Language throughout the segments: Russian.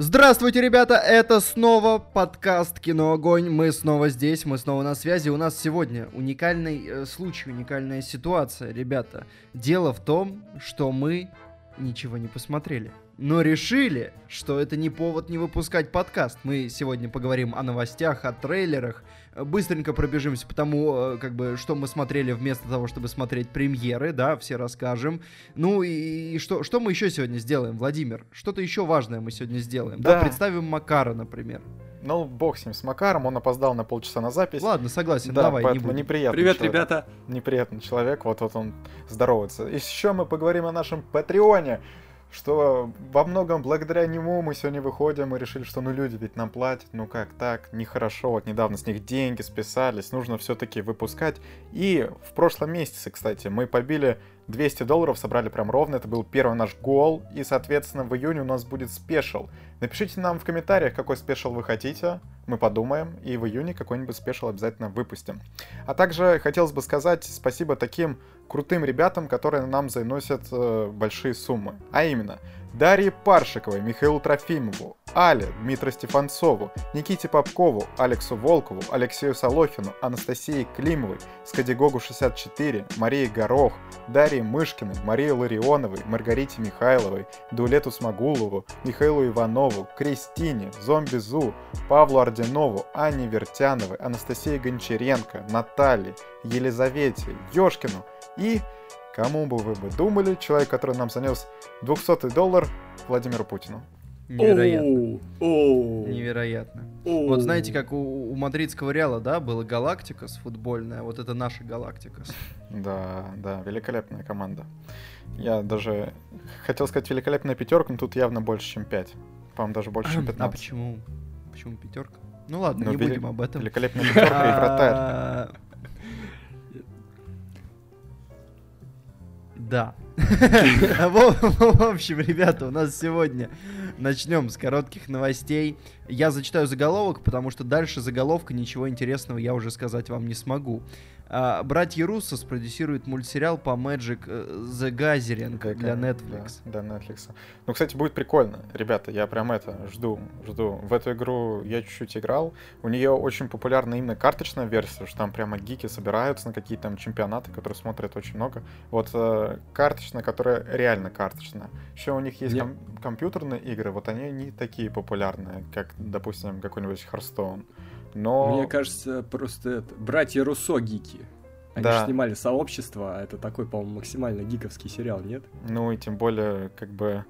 Здравствуйте, ребята! Это снова подкаст Кино Огонь. Мы снова здесь, мы снова на связи. У нас сегодня уникальный э, случай, уникальная ситуация, ребята. Дело в том, что мы ничего не посмотрели. Но решили, что это не повод не выпускать подкаст. Мы сегодня поговорим о новостях, о трейлерах, быстренько пробежимся по тому, э, как бы, что мы смотрели вместо того, чтобы смотреть премьеры, да, все расскажем. Ну и, и что, что мы еще сегодня сделаем, Владимир? Что-то еще важное мы сегодня сделаем, да? да? Представим Макара, например. Ну, бог с ним, с Макаром, он опоздал на полчаса на запись. Ладно, согласен, да, давай, не неприятный Привет, человек. ребята! Неприятный человек, вот-вот он здоровается. И еще мы поговорим о нашем Патреоне что во многом благодаря нему мы сегодня выходим и решили, что ну люди ведь нам платят, ну как так, нехорошо, вот недавно с них деньги списались, нужно все-таки выпускать. И в прошлом месяце, кстати, мы побили 200 долларов, собрали прям ровно, это был первый наш гол, и, соответственно, в июне у нас будет special. Напишите нам в комментариях, какой special вы хотите, мы подумаем, и в июне какой-нибудь special обязательно выпустим. А также хотелось бы сказать спасибо таким крутым ребятам, которые нам заносят э, большие суммы. А именно, Дарье Паршиковой, Михаилу Трофимову, Але, Дмитру Стефанцову, Никите Попкову, Алексу Волкову, Алексею Солохину, Анастасии Климовой, Скадигогу 64, Марии Горох, Дарье Мышкиной, Марии Ларионовой, Маргарите Михайловой, Дулету Смогулову, Михаилу Иванову, Кристине, Зомби Зу, Павлу Орденову, Анне Вертяновой, Анастасии Гончаренко, Наталье, Елизавете, Ёшкину и Кому бы вы бы думали, человек, который нам занес 200 доллар Владимиру Путину. Невероятно. Невероятно. Вот знаете, как у, у мадридского Реала, да, была Галактикас футбольная, вот это наша Галактикас. Да, да, великолепная команда. Я даже хотел сказать великолепная пятерка, но тут явно больше, чем 5. По-моему, даже больше, чем 15. А почему? Почему пятерка? Ну ладно, ну, не вели... будем об этом. Великолепная пятерка и вратарь. Да. В общем, ребята, у нас сегодня начнем с коротких новостей. Я зачитаю заголовок, потому что дальше заголовка ничего интересного я уже сказать вам не смогу. А, братья Руссо спродюсируют мультсериал по Magic э, The Gathering да, для Netflix. Да, да, Netflix. Ну, кстати, будет прикольно. Ребята, я прям это жду, жду. В эту игру я чуть-чуть играл. У нее очень популярна именно карточная версия, что там прямо гики собираются на какие-то там чемпионаты, которые смотрят очень много. Вот э, карточная, которая реально карточная. Еще у них есть я... ком- компьютерные игры, вот они не такие популярные, как, допустим, какой-нибудь Hearthstone. Но... Мне кажется, просто это... Братья Руссо гики. Они да. же снимали «Сообщество», а это такой, по-моему, максимально гиковский сериал, нет? Ну и тем более, как бы,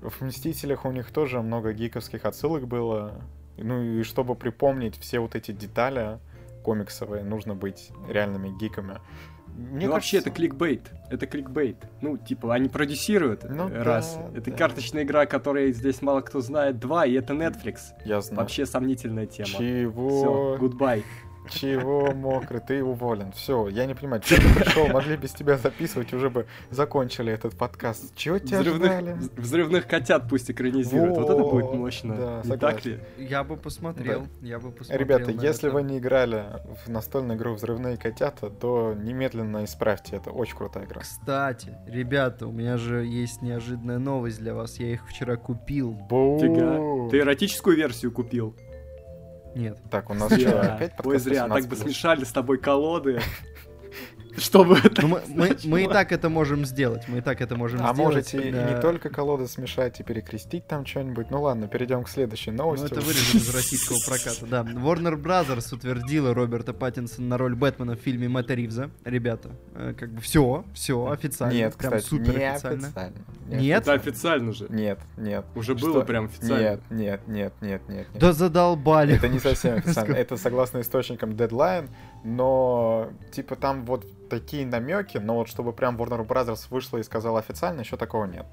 в «Мстителях» у них тоже много гиковских отсылок было. Ну и чтобы припомнить все вот эти детали комиксовые, нужно быть реальными гиками. Мне ну, кажется... вообще, это кликбейт. Это кликбейт. Ну, типа, они продюсируют, ну, раз. Да, это да. карточная игра, которая здесь мало кто знает. Два, и это Netflix. Я знаю. Вообще сомнительная тема. Чего? Все, goodbye. Чего мокрый? Ты уволен. Все, я не понимаю, что ты пришел, могли без тебя записывать, уже бы закончили этот подкаст. Чего тебя взрывных, ждали? Взрывных котят пусть экранизируют. Вот, вот это будет мощно. Да, не так ли? Я бы посмотрел. Да. Я бы посмотрел. Ребята, если это. вы не играли в настольную игру Взрывные котята, то немедленно исправьте это. Очень крутая игра. Кстати, ребята, у меня же есть неожиданная новость для вас. Я их вчера купил. Бу! Фига. Ты эротическую версию купил? Нет. Так, у нас что, опять Ой, зря, так бы смешали с тобой колоды. Чтобы это... Ну, мы, мы, мы и так это можем сделать. Мы и так это можем а сделать. А можете да. не только колоды смешать и перекрестить там что-нибудь. Ну ладно, перейдем к следующей новости. Ну это вырежем из российского проката. Да. Warner Brothers утвердила Роберта Паттинсона на роль Бэтмена в фильме Мэтта Ривза. Ребята, э, как бы все, все официально. Нет, прям кстати, супер не официально. официально. Нет? Это официально же. Нет, нет. Уже Что? было прям официально. Нет, нет, нет, нет, нет. Да задолбали. Это не совсем официально. Это согласно источникам Deadline, но типа там вот такие намеки, но вот чтобы прям Warner Brothers вышла и сказала официально, еще такого нет.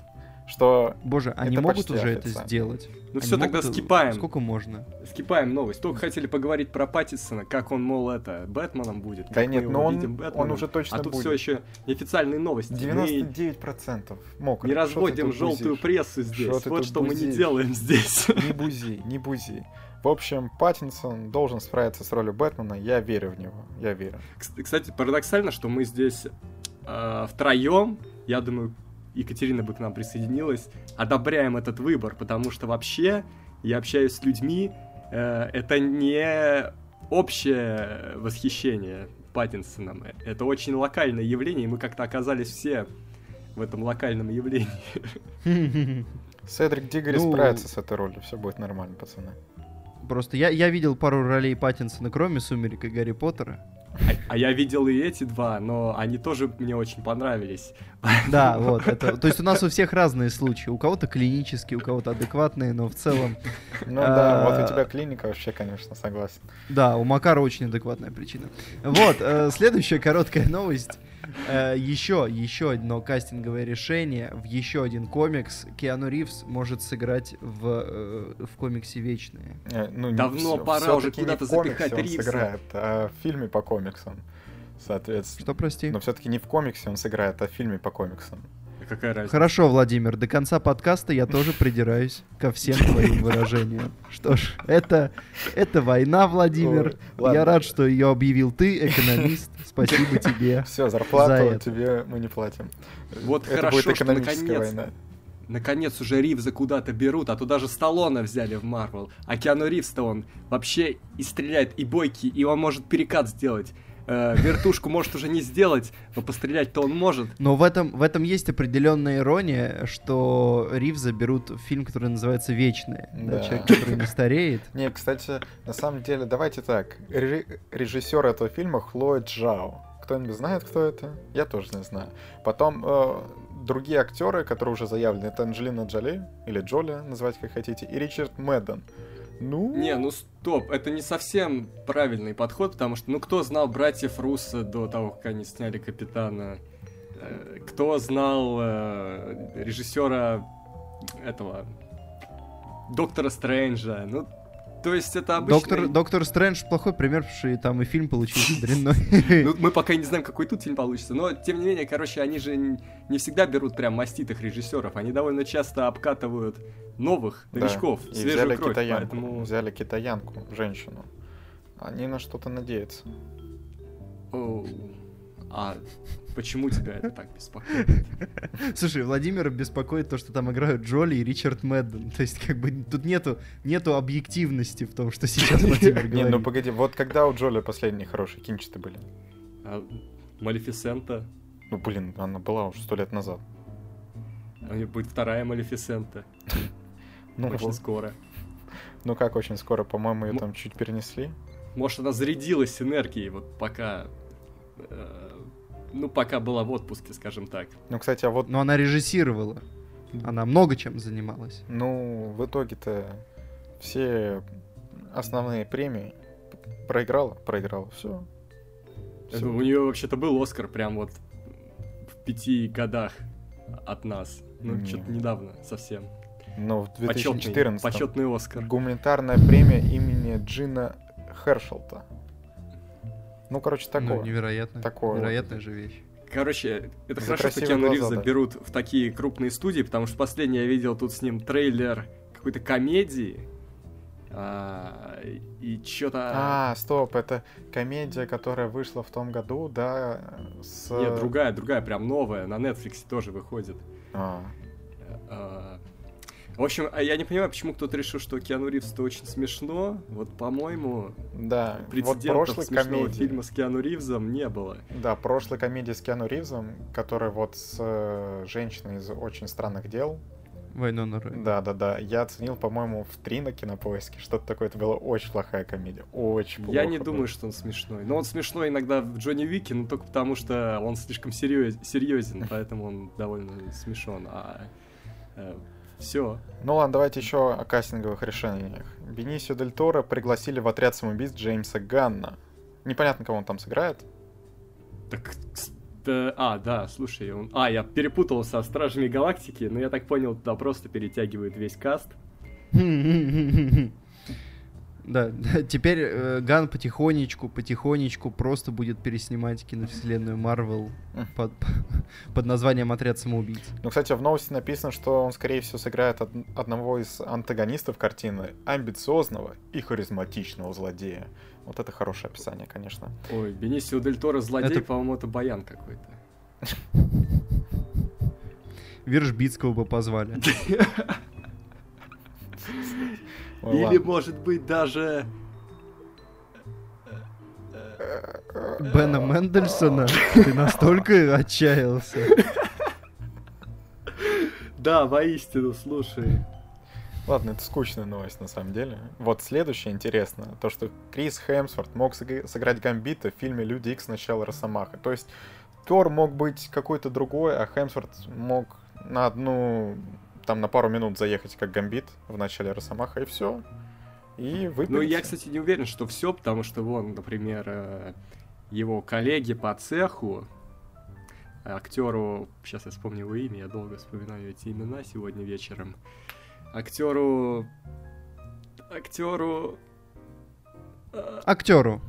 Что Боже, они могут уже это сделать. Ну все, тогда скипаем. Сколько можно? Скипаем новость. Только хотели поговорить про Паттисона, как он, мол, это, Бэтменом будет. Да нет, но он, он уже точно А тут будет. все еще неофициальные новости. 99% мог. Не разводим желтую прессу здесь. вот что мы не делаем здесь. Не бузи, не бузи. В общем, Паттинсон должен справиться с ролью Бэтмена. Я верю в него. Я верю. Кстати, парадоксально, что мы здесь э, втроем, я думаю, Екатерина бы к нам присоединилась, одобряем этот выбор, потому что вообще я общаюсь с людьми, э, это не общее восхищение Паттинсоном. Это очень локальное явление, и мы как-то оказались все в этом локальном явлении. Седрик Дигори ну... справится с этой ролью, все будет нормально, пацаны. Просто я, я видел пару ролей Паттинсона, кроме «Сумерек» и «Гарри Поттера». А, а я видел и эти два, но они тоже мне очень понравились. Да, вот. Это, то есть у нас у всех разные случаи. У кого-то клинические, у кого-то адекватные, но в целом... Ну да, вот у тебя клиника вообще, конечно, согласен. Да, у Макара очень адекватная причина. Вот, э, следующая короткая новость. Э, еще, еще одно кастинговое решение в еще один комикс. Киану Ривз может сыграть в, э, в комиксе Вечные. Э, ну, Давно все, пора уже куда-то запихать он Ривза. сыграет, а в фильме по комиксам, соответственно. Что, прости? Но все-таки не в комиксе он сыграет, а в фильме по комиксам. Какая разница? Хорошо, Владимир, до конца подкаста я тоже придираюсь ко всем твоим выражениям. Что ж, это, это война, Владимир. Ой, я рад, что ее объявил ты, экономист. Спасибо тебе. Все, зарплату тебе мы не платим. Вот это хорошо, будет экономическая что наконец, война. Наконец уже Ривза куда-то берут, а туда же Сталлоне взяли в Марвел. А Киану Ривз-то он вообще и стреляет, и бойкий, и он может перекат сделать э, вертушку может уже не сделать, но пострелять-то он может. Но в этом, в этом есть определенная ирония, что Ривза берут фильм, который называется «Вечные». Да. Да, человек, который не стареет. Не, кстати, на самом деле, давайте так. Режиссер этого фильма Хлоя Джао. Кто-нибудь знает, кто это? Я тоже не знаю. Потом э, другие актеры, которые уже заявлены, это Анджелина Джоли, или Джоли, называть как хотите, и Ричард Мэдден. Ну... Не, ну стоп, это не совсем правильный подход, потому что, ну, кто знал братьев Руссо до того, как они сняли Капитана? Э, кто знал э, режиссера этого Доктора Стрэнджа? Ну, то есть это обычно... Доктор, Доктор Стрэндж плохой пример, потому что там и фильм получился дрянной. Ну, мы пока не знаем, какой тут фильм получится. Но, тем не менее, короче, они же не всегда берут прям маститых режиссеров. Они довольно часто обкатывают новых новичков, да. свежую взяли кровь. Китаянку, поэтому... Взяли китаянку, женщину. Они на что-то надеются. Оу. А почему тебя это так беспокоит? Слушай, Владимир беспокоит то, что там играют Джоли и Ричард Мэдден. То есть, как бы, тут нету, нету объективности в том, что сейчас Владимир говорит. Не, ну погоди, вот когда у Джоли последние хорошие кинчеты были? А, Малефисента. Ну, блин, она была уже сто лет назад. У нее будет вторая Малефисента. Ну, очень скоро. Ну как очень скоро? По-моему, ее там чуть перенесли. Может, она зарядилась энергией, вот пока... Ну, пока была в отпуске, скажем так. Ну, кстати, а вот... Но она режиссировала. Она много чем занималась. Ну, в итоге-то все основные премии проиграла, проиграла, все. все. У нее вообще-то был Оскар прям вот в пяти годах от нас. Ну, что-то недавно совсем. Но в 2014 почетный, почетный Оскар. Гуманитарная премия имени Джина Хершелта. Ну, короче, такое. Ну, невероятно. Такое. Невероятная вот. же вещь. Короче, это За хорошо, что Киану Ривза да. берут в такие крупные студии, потому что последний я видел тут с ним трейлер какой-то комедии. А, и что-то... А, стоп, это комедия, которая вышла в том году, да? С... Нет, другая, другая, прям новая, на Netflix тоже выходит. А. а в общем, а я не понимаю, почему кто-то решил, что Киану Ривз это очень смешно. Вот, по-моему, да, прецедентов вот смешного комедии. фильма с Киану Ривзом не было. Да, прошлой комедии с Киану Ривзом, которая вот с э, женщиной из «Очень странных дел», Вайнона Рой. Да, да, да. Я оценил, по-моему, в три на кинопоиске. Что-то такое. Это была очень плохая комедия. Очень плохо. Я не думаю, что он смешной. Но он смешной иногда в Джонни Вике, но только потому, что он слишком серьез... серьезен, поэтому он довольно смешон. А э, все. Ну ладно, давайте еще о кастинговых решениях. Бенисио Дель Торо пригласили в отряд самоубийц Джеймса Ганна. Непонятно, кого он там сыграет. Так, а, да, слушай, он... А, я перепутал со Стражами Галактики, но я так понял, туда просто перетягивают весь каст. Да, теперь э, Ган потихонечку, потихонечку просто будет переснимать киновселенную Марвел под, под названием «Отряд самоубийц». Ну, кстати, в новости написано, что он, скорее всего, сыграет од- одного из антагонистов картины, амбициозного и харизматичного злодея. Вот это хорошее описание, конечно. Ой, Бенисио Дель Торо злодей, это... по-моему, это Баян какой-то. Вержбицкого бы позвали. Ой, Или, ладно. может быть, даже... Бена Мендельсона? Ты настолько отчаялся? Да, воистину, слушай. Ладно, это скучная новость на самом деле. Вот следующее интересно. То, что Крис Хемсворт мог сыг- сыграть Гамбита в фильме «Люди Икс. Начало Росомаха». То есть Тор мог быть какой-то другой, а Хемсворт мог на одну, там на пару минут заехать как Гамбит в начале Росомаха, и все. И выпилить. Ну, я, кстати, не уверен, что все, потому что, вон, например, э, его коллеги по цеху, актеру, сейчас я вспомню его имя, я долго вспоминаю эти имена сегодня вечером, актеру, актеру, э, Актеру.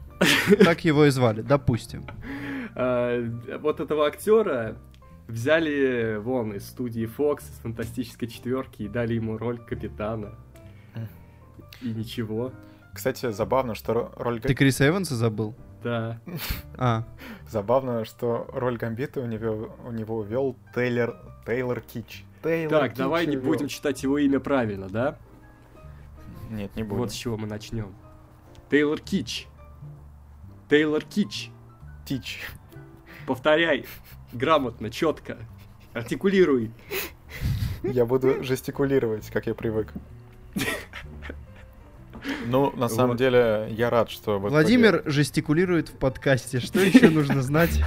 Так его и звали, допустим. э, вот этого актера взяли вон из студии Fox, из фантастической четверки, и дали ему роль капитана. И ничего. Кстати, забавно, что ро- роль, Ты Криса Эванса забыл? Да. А, забавно, что роль Гамбита у него, у него вел Тейлор, Тейлор Кич. Тейлор Так, Кич давай не вёл. будем читать его имя правильно, да? Нет, не будем. Вот с чего мы начнем. Тейлор Кич. Тейлор Кич. Тич. Повторяй. Грамотно, четко. Артикулируй. Я буду жестикулировать, как я привык. Ну, на самом Вот. деле, я рад, что... в итоге- Владимир жестикулирует в подкасте. Что еще нужно знать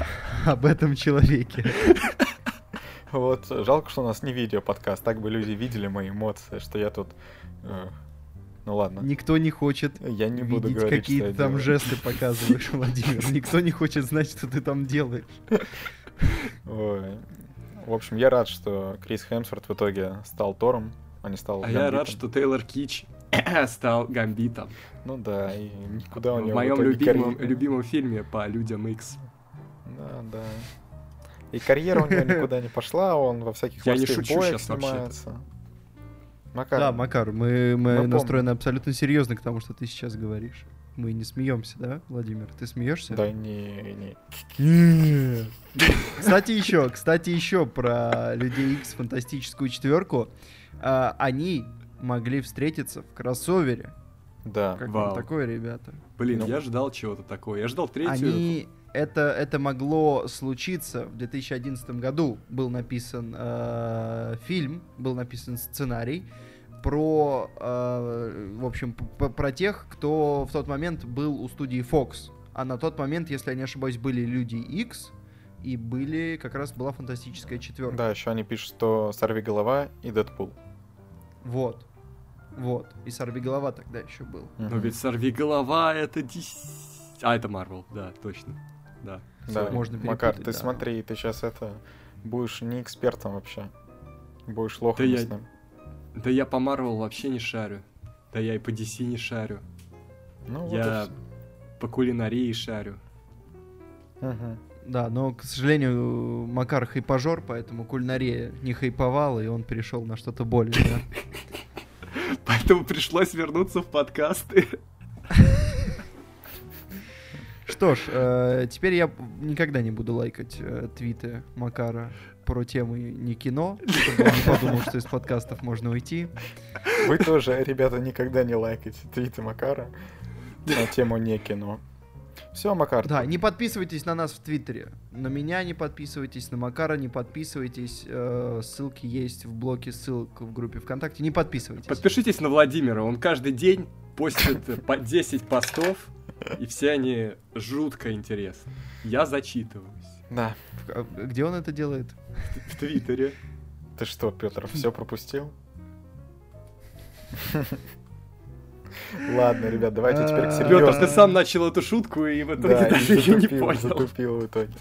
об этом человеке? Вот, жалко, что у нас не видео подкаст. Так бы люди видели мои эмоции, что я тут... э, Ну ладно. Никто не хочет Я не буду видеть, говорить, какие ты там делаю. жесты показываешь, Владимир. Никто не хочет знать, что ты там делаешь. Ой. В общем, я рад, что Крис Хемсворт в итоге стал Тором, а не стал А я рад, Гамбитом. что Тейлор Кич стал гамбитом. Ну да, и никуда у В него моем итоге любимом, любимом фильме по Людям Икс. Да, да. И карьера у него никуда не пошла, он во всяких Я не морских шучу боях снимается. Макар, Да, Макар, мы, мы Мы настроены абсолютно серьезно к тому, что ты сейчас говоришь. Мы не смеемся, да, Владимир? Ты смеешься? да не, не. Кстати, еще, кстати, еще про Людей Икс фантастическую четверку. А, они могли встретиться в кроссовере. Да. Как Вау. вам такое, ребята? Блин, Ну. я ждал чего-то такого. Я ждал третью. Они это, это могло случиться в 2011 году. Был написан э, фильм, был написан сценарий про, э, в общем, про тех, кто в тот момент был у студии Fox. А на тот момент, если я не ошибаюсь, были Люди X и были как раз была фантастическая четверка. Да, еще они пишут, что Сорви голова и Дэдпул. Вот. Вот. И Сорви голова тогда еще был. Но ведь сорви голова это дис... А, это Марвел, да, точно. Да. Да. Можно Макар, ты да. смотри, ты сейчас это будешь не экспертом вообще. Будешь лохом Да я-. Да я по Марвел вообще не шарю. Да я и по DC не шарю. Ну, вот я всё. по кулинарии шарю. Мгм. Да, но, к сожалению, Макар хайпажор, поэтому кулинария не хайповала, и он перешел на что-то более. Поэтому пришлось вернуться в подкасты. Что ж, э, теперь я никогда не буду лайкать э, твиты Макара про темы не кино, чтобы он не подумал, что из подкастов можно уйти. Вы тоже, ребята, никогда не лайкайте твиты Макара на тему не кино. Все, Макар. Да, не подписывайтесь на нас в Твиттере. На меня не подписывайтесь, на Макара не подписывайтесь. э, ссылки есть в блоке ссылок в группе ВКонтакте. Не подписывайтесь. Подпишитесь на Владимира, он каждый день постит по 10 постов, и все они жутко интересны. Я зачитываюсь. Да. А Где он это делает? В Твиттере. Ты что, Петр, все пропустил? Ладно, ребят, давайте теперь к А, Петр, ты серьезно. сам начал эту шутку, и в итоге Да, и даже ее не понял. затупил в итоге.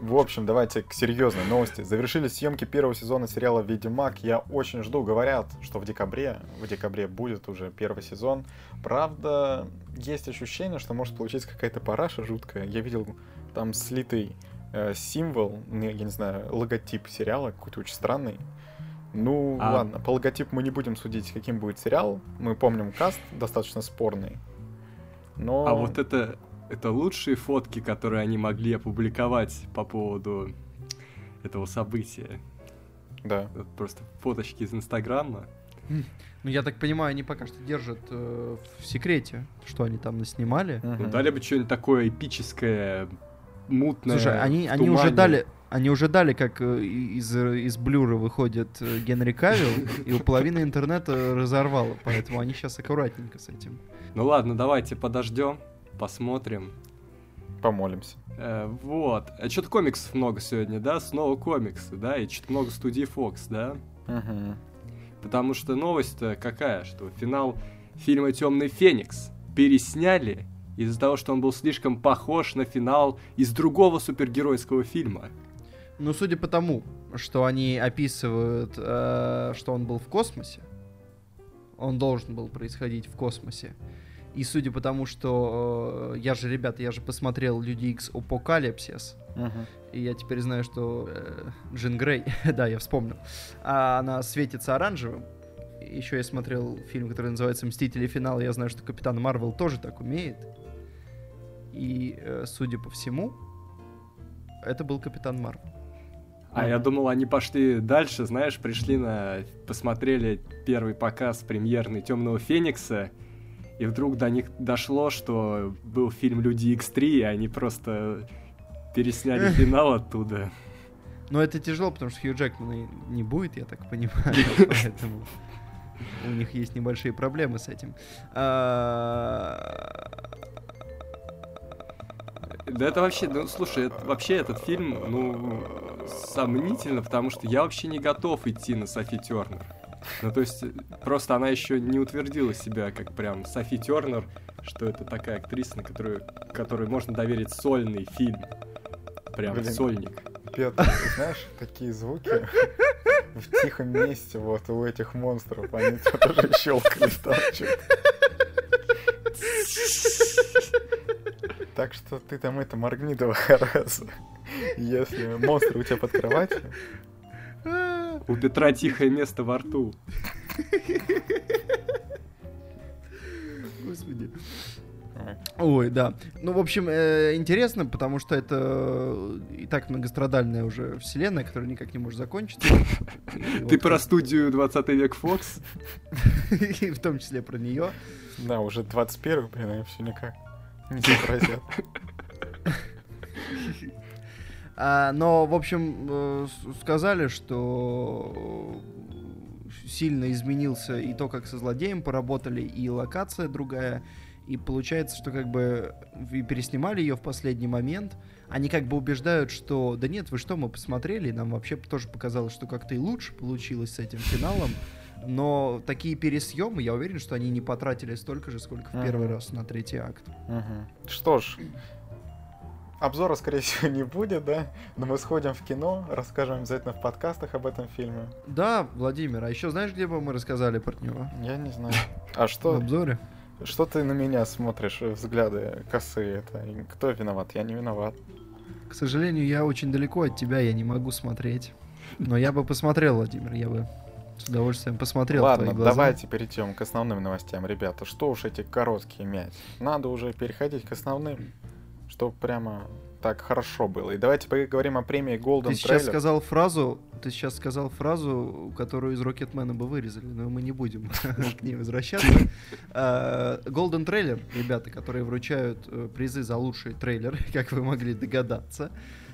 В общем, давайте к серьезной новости. Завершились съемки первого сезона сериала «Ведьмак». Я очень жду. Говорят, что в декабре, в декабре будет уже первый сезон. Правда, есть ощущение, что может получиться какая-то параша жуткая. Я видел там слитый символ, ну, я не знаю, логотип сериала, какой-то очень странный. Ну, А- ладно, по логотипу мы не будем судить, каким будет сериал. Мы помним каст достаточно спорный. Но... А вот это, это лучшие фотки, которые они могли опубликовать по поводу этого события. Да. Вот просто фоточки из Инстаграма. Ну, я так понимаю, они пока что держат э, в секрете, что они там наснимали. Ну, дали бы что-нибудь такое эпическое, мутное. Слушай, они, в они уже дали, они уже дали, как э, из, из блюра выходит э, Генри Кавилл, и у половины интернета разорвало, поэтому они сейчас аккуратненько с этим. Ну ладно, давайте подождем, посмотрим. Помолимся. Э, вот. А что-то комиксов много сегодня, да? Снова комиксы, да? И что-то много студии Fox, да? Мгм. Потому что новость-то какая, что финал фильма Темный Феникс пересняли из-за того, что он был слишком похож на финал из другого супергеройского фильма. Ну, судя по тому, что они описывают, э, что он был в космосе, он должен был происходить в космосе. И судя по тому, что э, я же, ребята, я же посмотрел Люди Икс Апокалипсис, Мгм. и я теперь знаю, что э, Джин Грей, да, я вспомнил, а она светится оранжевым. Еще я смотрел фильм, который называется «Мстители. Финал», я знаю, что Капитан Марвел тоже так умеет. И, э, судя по всему, это был Капитан Марвел. А я думал, они пошли дальше, знаешь, пришли на... посмотрели первый показ премьерный Темного Феникса, и вдруг до них дошло, что был фильм Люди X3, и они просто пересняли финал оттуда. Но это тяжело, потому что Хью Джекмана не будет, я так понимаю, поэтому у них есть небольшие проблемы с этим. Да это вообще, ну слушай, это- вообще этот фильм, ну, сомнительно, потому что я вообще не готов идти на Софи Тернер. Ну, то есть, просто она еще не утвердила себя как прям Софи Тернер, что это такая актриса, на которую, которой можно доверить сольный фильм. Прям Блин. сольник. Петр, ты знаешь, такие звуки в тихом месте вот у этих монстров, они тоже щелкали там что-то. Так что ты там это моргни два раза. Если монстр у тебя под кроватью, а, У Петра тихое место во рту. Господи. ой, Ой, да. Ну, в общем, э, интересно, потому что это э, и так многострадальная уже вселенная, которая никак не может закончиться. Ты про студию 20 век Фокс? и в том числе про нее. да, уже 21 блин, они все никак не сообразят. А, но, в общем, э, сказали, что сильно изменился и то, как со злодеем поработали, и локация другая. И получается, что как бы вы переснимали ее в последний момент. Они как бы убеждают, что да нет, вы что, мы посмотрели, нам вообще тоже показалось, что как-то и лучше получилось с этим финалом. Но такие пересъемы, я уверен, что они не потратили столько же, сколько в первый Мгм. раз на третий акт. Мгм. Что ж, обзора, скорее всего, не будет, да? Но мы сходим в кино, расскажем обязательно в подкастах об этом фильме. Да, Владимир, а еще знаешь, где бы мы рассказали про него? Я не знаю. А В что, обзоре? что ты на меня смотришь, взгляды косые? Это кто виноват? Я не виноват. К сожалению, я очень далеко от тебя, я не могу смотреть. Но я бы посмотрел, Владимир, я бы с удовольствием посмотрел Ладно, твои глаза. давайте перейдем к основным новостям, ребята. Что уж эти короткие мять? Надо уже переходить к основным, чтобы прямо так хорошо было. И давайте поговорим о премии Golden Ты сейчас Trailer. сказал фразу, ты сейчас сказал фразу, которую из Рокетмена бы вырезали, но мы не будем к ней возвращаться. А, Golden Trailer, ребята, которые вручают э, призы за лучший трейлер, как вы могли догадаться,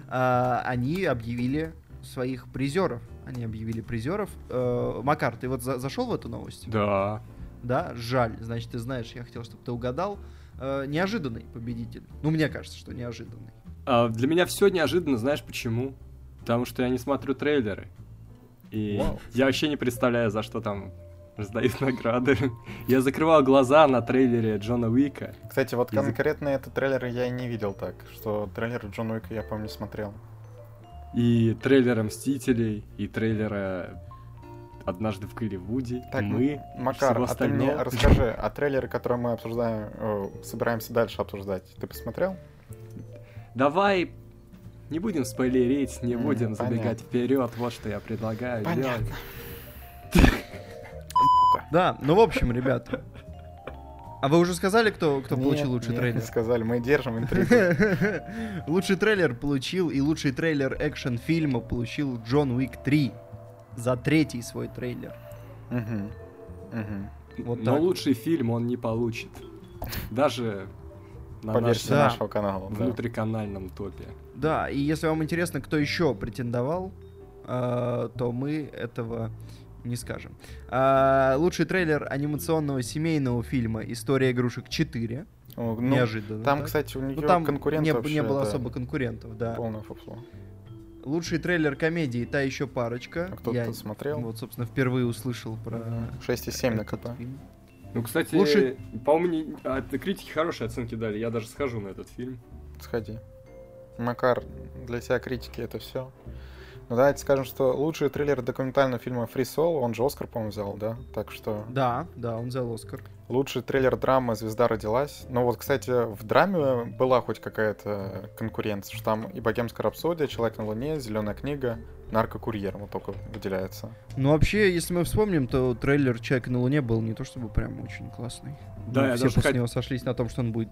а, они объявили своих призеров. Они объявили призеров. Э, Макар, ты вот за- зашел в эту новость? Да. Да, жаль. Значит, ты знаешь, я хотел, чтобы ты угадал. Э, неожиданный победитель. Ну, мне кажется, что неожиданный. А, для меня все неожиданно, знаешь почему? Потому что я не смотрю трейлеры. И Вау. я вообще не представляю, за что там раздают награды. Я закрывал глаза на трейлере Джона Уика. Кстати, вот конкретно этот трейлер я и не видел так, что трейлер Джон Уика я, помню, смотрел. И трейлера Мстителей, и трейлера Однажды в Голливуде, Так, мы, Макар, всего а ты мне остального. расскажи, а трейлеры, которые мы обсуждаем, э, собираемся дальше обсуждать, ты посмотрел? Давай не будем спойлерить, не будем забегать понятно. вперед. Вот что я предлагаю Понятно. делать. Да, ну, в общем, ребята. А вы уже сказали, кто, кто Нет, получил лучший нет, трейлер? не сказали, мы держим интригу. Лучший трейлер получил, и лучший трейлер экшен-фильма получил Джон Уик 3 за третий свой трейлер. Мгм. Мгм. Вот Но так. лучший фильм он не получит. Даже на нашем Да. нашего канала. да. внутриканальном топе. Да, и если вам интересно, кто еще претендовал, э, то мы этого не скажем. А, лучший трейлер анимационного семейного фильма «История игрушек 4». О, ну, Неожиданно. Там, так. кстати, у нее Ну, там конкурент не, вообще, не было да, особо конкурентов, да. Полное фуфло. Лучший трейлер комедии «Та еще парочка». А кто-то Я смотрел? вот, собственно, впервые услышал про 6,7 на КП. фильм. Ну, кстати, Лучший- по-моему, не- а, критики хорошие оценки дали. Я даже схожу на этот фильм. Сходи. Макар, для тебя критики это все. Ну давайте скажем, что лучший трейлер документального фильма Free Solo, он же Оскар, по-моему, взял, да? Так что Да, да, он взял Оскар. лучший трейлер драмы «Звезда родилась». Ну вот, кстати, в драме была хоть какая-то конкуренция, что там и «Богемская рапсодия», «Человек на Луне», «Зеленая книга», «Наркокурьер» вот только выделяется. Ну, вообще, если мы вспомним, то трейлер «Человек на Луне» был не то чтобы прям очень классный. Да, Ну, я все даже после хот- него сошлись на том, что он будет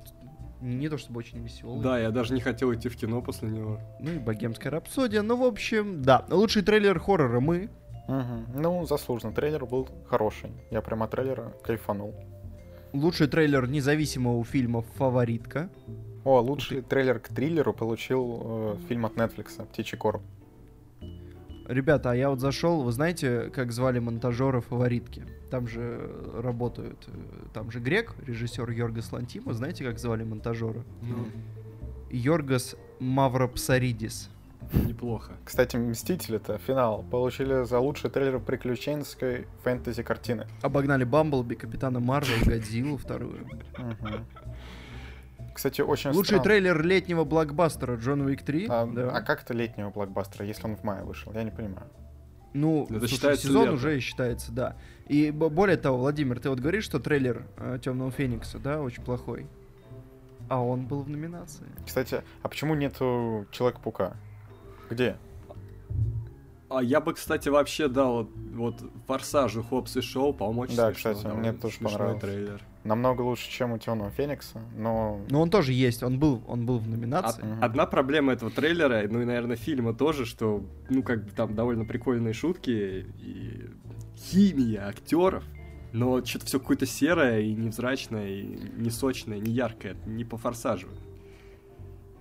не то чтобы очень веселый. Да, я даже не хотел идти в кино после него. Ну и «Богемская рапсодия». Ну, в общем, да. Лучший трейлер хоррора «Мы». Мгм. Ну, заслуженно. Трейлер был хороший. Я прямо от трейлера кайфанул. Лучший трейлер независимого фильма «Фаворитка». О, лучший трейлер к триллеру получил э, фильм от Netflix «Птичий короб». Ребята, а я вот зашел, вы знаете, как звали монтажера «Фаворитки»? Там же э, работают, э, там же грек, режиссер Йоргас Лантима, знаете, как звали монтажера? Ну, Йоргас Мавропсаридис. неплохо. Кстати, «Мстители» это финал. Получили за лучший трейлер приключенческой фэнтези-картины. Обогнали Бамблби, Капитана Марвел, Годзиллу вторую. Кстати, очень Лучший странно. трейлер летнего блокбастера Джон Уик 3. А, да. а как это летнего блокбастера, если он в мае вышел? Я не понимаю. Ну, Это слушай, считается сезон лето. уже считается, да. И более того, Владимир, ты вот говоришь, что трейлер Темного Феникса, да, очень плохой. А он был в номинации. Кстати, а почему нету Человека-паука? Где? А я бы, кстати, вообще дал вот Форсажу Хопс и Шоу, по-моему, очень Да, смешно, кстати, мне тоже понравился. трейлер. Намного лучше, чем у Темного Феникса, но... Но он тоже есть, он был, он был в номинации. Мгм. Одна проблема этого трейлера, ну и, наверное, фильма тоже, что, ну, как бы там довольно прикольные шутки и химия актеров, но что-то все какое-то серое и невзрачное, и не сочное, не яркое, не по форсажу.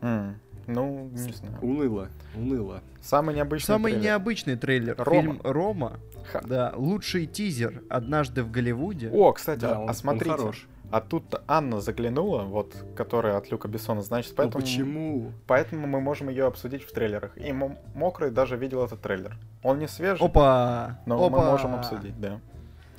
М, Ну, не знаю. Уныло, уныло. Самый необычный Самый трейлер. необычный трейлер. Рома. Фильм Рома. Ха. Да, лучший тизер «Однажды в Голливуде». О, кстати, Да, а он, он смотрите, хорош. а тут Анна заглянула, вот, которая от Люка Бессона, значит, Ну поэтому... почему? Поэтому мы можем ее обсудить в трейлерах. И Мокрый даже видел этот трейлер. Он не свежий, Опа! но Опа! мы можем обсудить, да.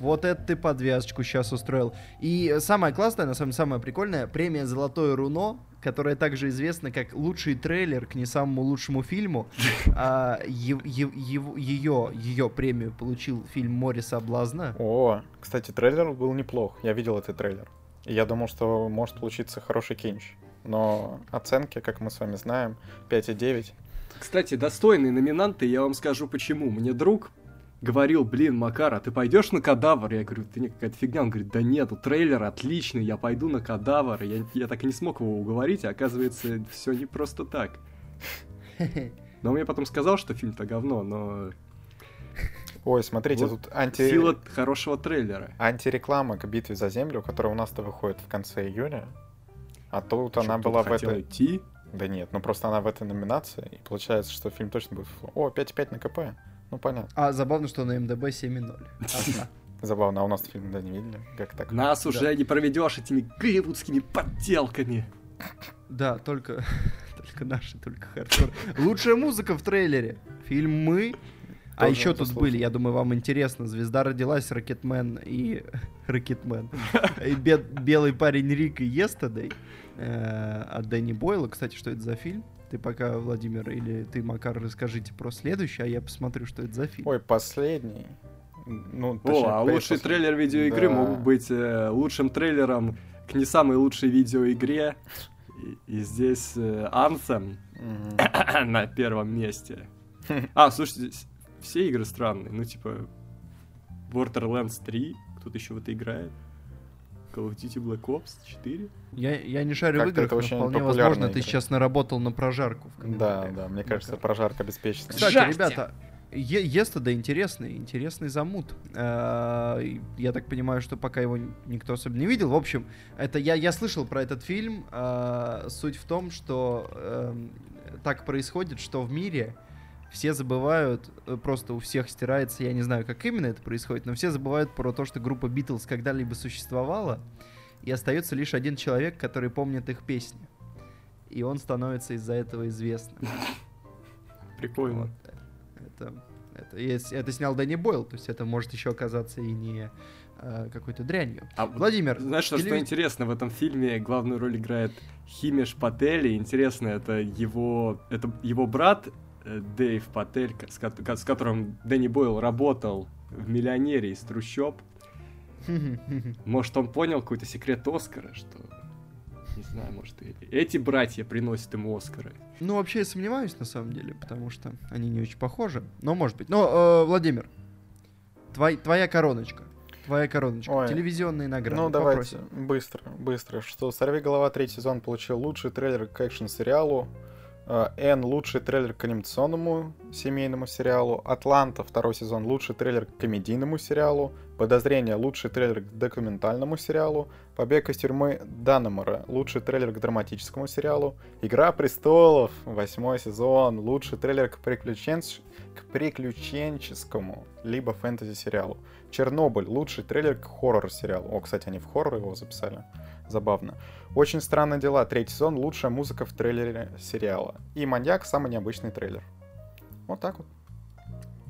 Вот это ты подвязочку сейчас устроил. И самое классное, на самом деле самое прикольное, премия «Золотое руно», которая также известна как лучший трейлер к не самому лучшему фильму. А, е- е- его- ее, ее премию получил фильм «Море соблазна». О, кстати, трейлер был неплох. Я видел этот трейлер. И я думал, что может получиться хороший кинч. Но оценки, как мы с вами знаем, 5,9. Кстати, достойные номинанты, я вам скажу почему. Мне друг говорил, блин, Макар, а ты пойдешь на кадавр? Я говорю, ты не какая-то фигня. Он говорит, да нет, ну, трейлер отличный, я пойду на кадавр. Я, я так и не смог его уговорить, а оказывается, все не просто так. Но он мне потом сказал, что фильм-то говно, но Ой, смотрите, Вот тут анти... сила хорошего трейлера. антиреклама к битве за землю, которая у нас-то выходит в конце июня. А тут Чё, она была в этой... идти? Да нет, ну просто она в этой номинации. И получается, что фильм точно будет... О, 5,5 на КП. Ну понятно. А забавно, что на IMDb 7,0. Ага. Забавно, а у нас фильм да не видели? Как так? Нас уже не проведешь этими голливудскими подделками. Да, только, только наши, только хардкор. Лучшая музыка в трейлере. Фильм «Мы». А еще тут были, я думаю, вам интересно. Звезда родилась, Рокетмен и... Рокетмен. И бед- белый парень Рик и Естедей от Дэнни Бойла. Кстати, что это за фильм? Ты пока, Владимир, или ты, Макар, расскажите про следующий, а я посмотрю, что это за фильм. Ой, последний. Ну, О, точнее, а пе- лучший после- трейлер видеоигры Да. могут быть э, лучшим трейлером к не самой лучшей видеоигре. И, и здесь э, Anthem на первом месте. А, слушайте, все игры странные. Ну, типа, Borderlands 3, кто-то еще в это играет. Call of Duty Black Ops 4. Я, я не шарю в Как-то играх, это но очень вполне возможно, ты игра. сейчас наработал на прожарку. в Да, да, мне кажется, прожарка обеспечена. Кстати, Жарьте! ребята, Е- Естеда интересный, интересный замут. Э, Я так понимаю, что пока его никто особо не видел. В общем, это я, я слышал про этот фильм. Э, Суть в том, что эм, так происходит, что в мире все забывают, э, просто у всех стирается, я не знаю, как именно это происходит, но все забывают про то, что группа Битлз когда-либо существовала, и остается лишь один человек, который помнит их песни. И он становится из-за этого известным. Прикольно. Вот. Это, это, если- это снял Дэнни Бойл, то есть это может еще оказаться и не э, какой-то дрянью. А Владимир, Знаешь, что, что интересно, в этом фильме главную роль играет Химеш Патель, и интересно, это его, это его брат Дэйв Патель, с, ко- с которым Дэнни Бойл работал в «Миллионере» из трущоб. Может, он понял какой-то секрет Оскара, что... Не знаю, может, и эти братья приносят ему Оскары. Ну, вообще, я сомневаюсь, на самом деле, потому что они не очень похожи. Но, может быть. Но, э, Владимир, твой- твоя короночка. Твоя короночка. Ой. Телевизионные награды. Ну, давайте, Попросим. быстро, быстро. Что «Сорви голова» третий сезон получил лучший трейлер к экшн-сериалу, э, «Н» — лучший трейлер к анимационному семейному сериалу, «Атланта» второй сезон — лучший трейлер к комедийному сериалу, «Подозрение» — лучший трейлер к документальному сериалу, «Побег из тюрьмы» Даннемора — лучший трейлер к драматическому сериалу, «Игра престолов» восьмой сезон — лучший трейлер к, приключенч- к приключенческому либо фэнтези-сериалу. Чернобыль, лучший трейлер к хоррор-сериалу. О, кстати, они в хоррор его записали. Забавно. Очень странные дела. Третий сезон, лучшая музыка в трейлере сериала. И Маньяк, самый необычный трейлер. Вот так вот.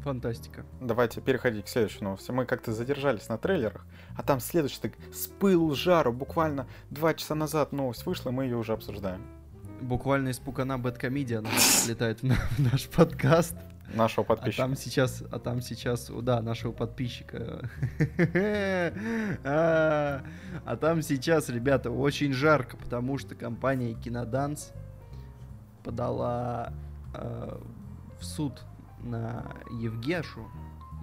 Фантастика. Давайте переходить к следующей новости. Мы как-то задержались на трейлерах, а там следующий так с пылу с жару. Буквально два часа назад новость вышла, и мы ее уже обсуждаем. Буквально из пукана Бэткомедиан летает в наш подкаст. Нашего А подписчика. там сейчас, а там сейчас, да, нашего подписчика. А а там сейчас, ребята, очень жарко, потому что компания Киноданс подала э, в суд на Евгешу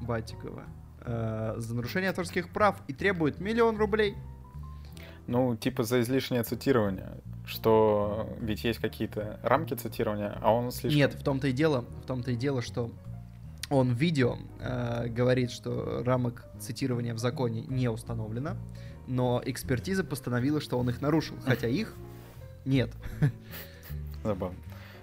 Батикова за нарушение авторских прав и требует миллион рублей. Ну, типа за излишнее цитирование. Что ведь есть какие-то рамки цитирования, а он слишком... Нет, в том-то и дело, в том-то и дело, что он в видео э, говорит, что рамок цитирования в законе не установлено, но экспертиза постановила, что он их нарушил, хотя их нет. Забавно.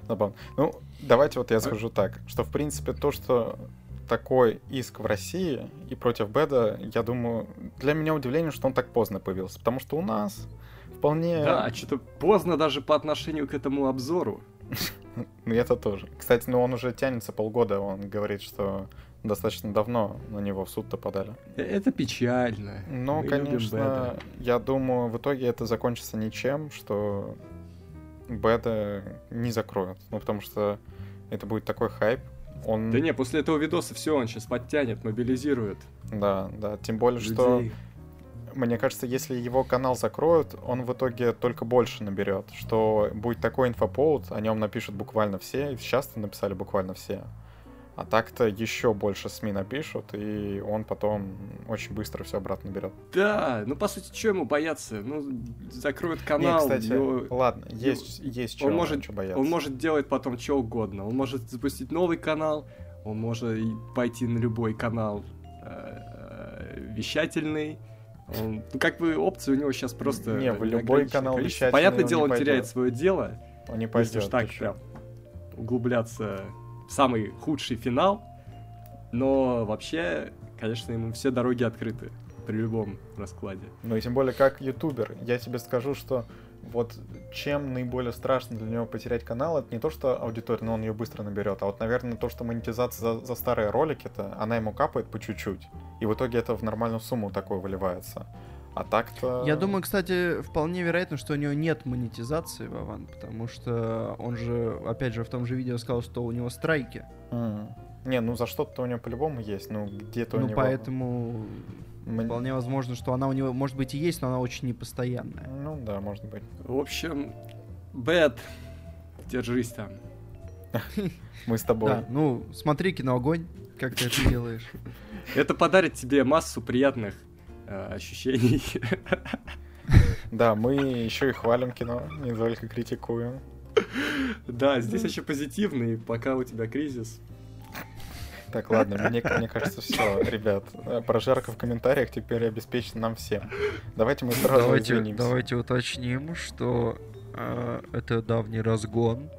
Забавно. Ну, давайте вот я скажу так, что в принципе то, что такой иск в России и против Беда, я думаю, для меня удивление, что он так поздно появился, потому что у нас вполне... Да, что-то поздно даже по отношению к этому обзору. Ну, это тоже. Кстати, ну он уже тянется полгода, он говорит, что достаточно давно на него в суд-то подали. Э, Это печально. Ну, Мы конечно, я думаю, в итоге это закончится ничем, что Беда не закроют. Ну, потому что это будет такой хайп. Он... Да не, после этого видоса все, он сейчас подтянет, мобилизирует Да, да. Тем более, что, людей. Мне кажется, если его канал закроют, он в итоге только больше наберет. Что будет такой инфоповод, о нем напишут буквально все, и сейчас написали буквально все. А так-то еще больше СМИ напишут, и он потом очень быстро все обратно берет. Да, ну по сути, что ему бояться? Ну, закроют канал, Не, кстати, его- ладно, есть, есть он чего, может, чё бояться. он может делать потом что угодно. Он может запустить новый канал, он может пойти на любой канал э, вещательный. Он- ну, как бы опции у него сейчас просто... Не, в любой канал вещательный Понятное он дело, он теряет свое дело, Он не если пойдет. уж так прям углубляться в самый худший финал. Но вообще, конечно, ему все дороги открыты при любом раскладе. Ну и тем более как ютубер, я тебе скажу, что вот чем наиболее страшно для него потерять канал, это не то, что аудитория, но он ее быстро наберет, а вот, наверное, то, что монетизация за, за старые ролики-то, она ему капает по чуть-чуть, и в итоге это в нормальную сумму такое выливается. А так-то... Я думаю, кстати, вполне вероятно, что у него нет монетизации, Вован, потому что он же, опять же, в том же видео сказал, что у него страйки. М. Не, ну за что-то у него по-любому есть, ну где-то у Ну, него... поэтому Вполне возможно, что она у него, может быть, и есть, но она очень непостоянная. Ну да, может быть. В общем, Бэт, держись там. Мы с тобой. Да, ну, смотри кино «Огонь», как ты это делаешь. Это подарит тебе массу приятных э, ощущений. Да, мы еще и хвалим кино, не только критикуем. Да, здесь еще позитивный, пока у тебя кризис. Так, ладно, мне, мне кажется, все, ребят. Прожарка в комментариях теперь обеспечена нам всем. Давайте мы сразу Давайте, извинимся. давайте уточним, что э, это давний разгон,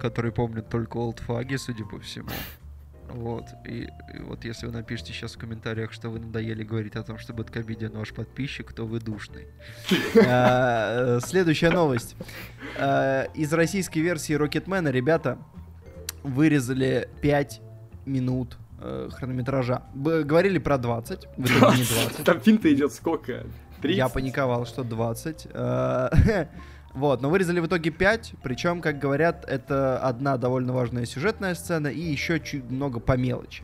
который помнят только олдфаги, судя по всему. Вот, и, и вот если вы напишите сейчас в комментариях, что вы надоели говорить о том, что Бэткомедиан ваш подписчик, то вы душный. А, э, Следующая новость. А, Из российской версии Рокетмена ребята вырезали 5 минут э, хронометража. Б- Говорили про 20, в итоге не 20. Там финта идет сколько? 30? Я паниковал, что 20. Э, Вот, но вырезали в итоге 5, причем, как говорят, это одна довольно важная сюжетная сцена и еще чуть много по мелочи.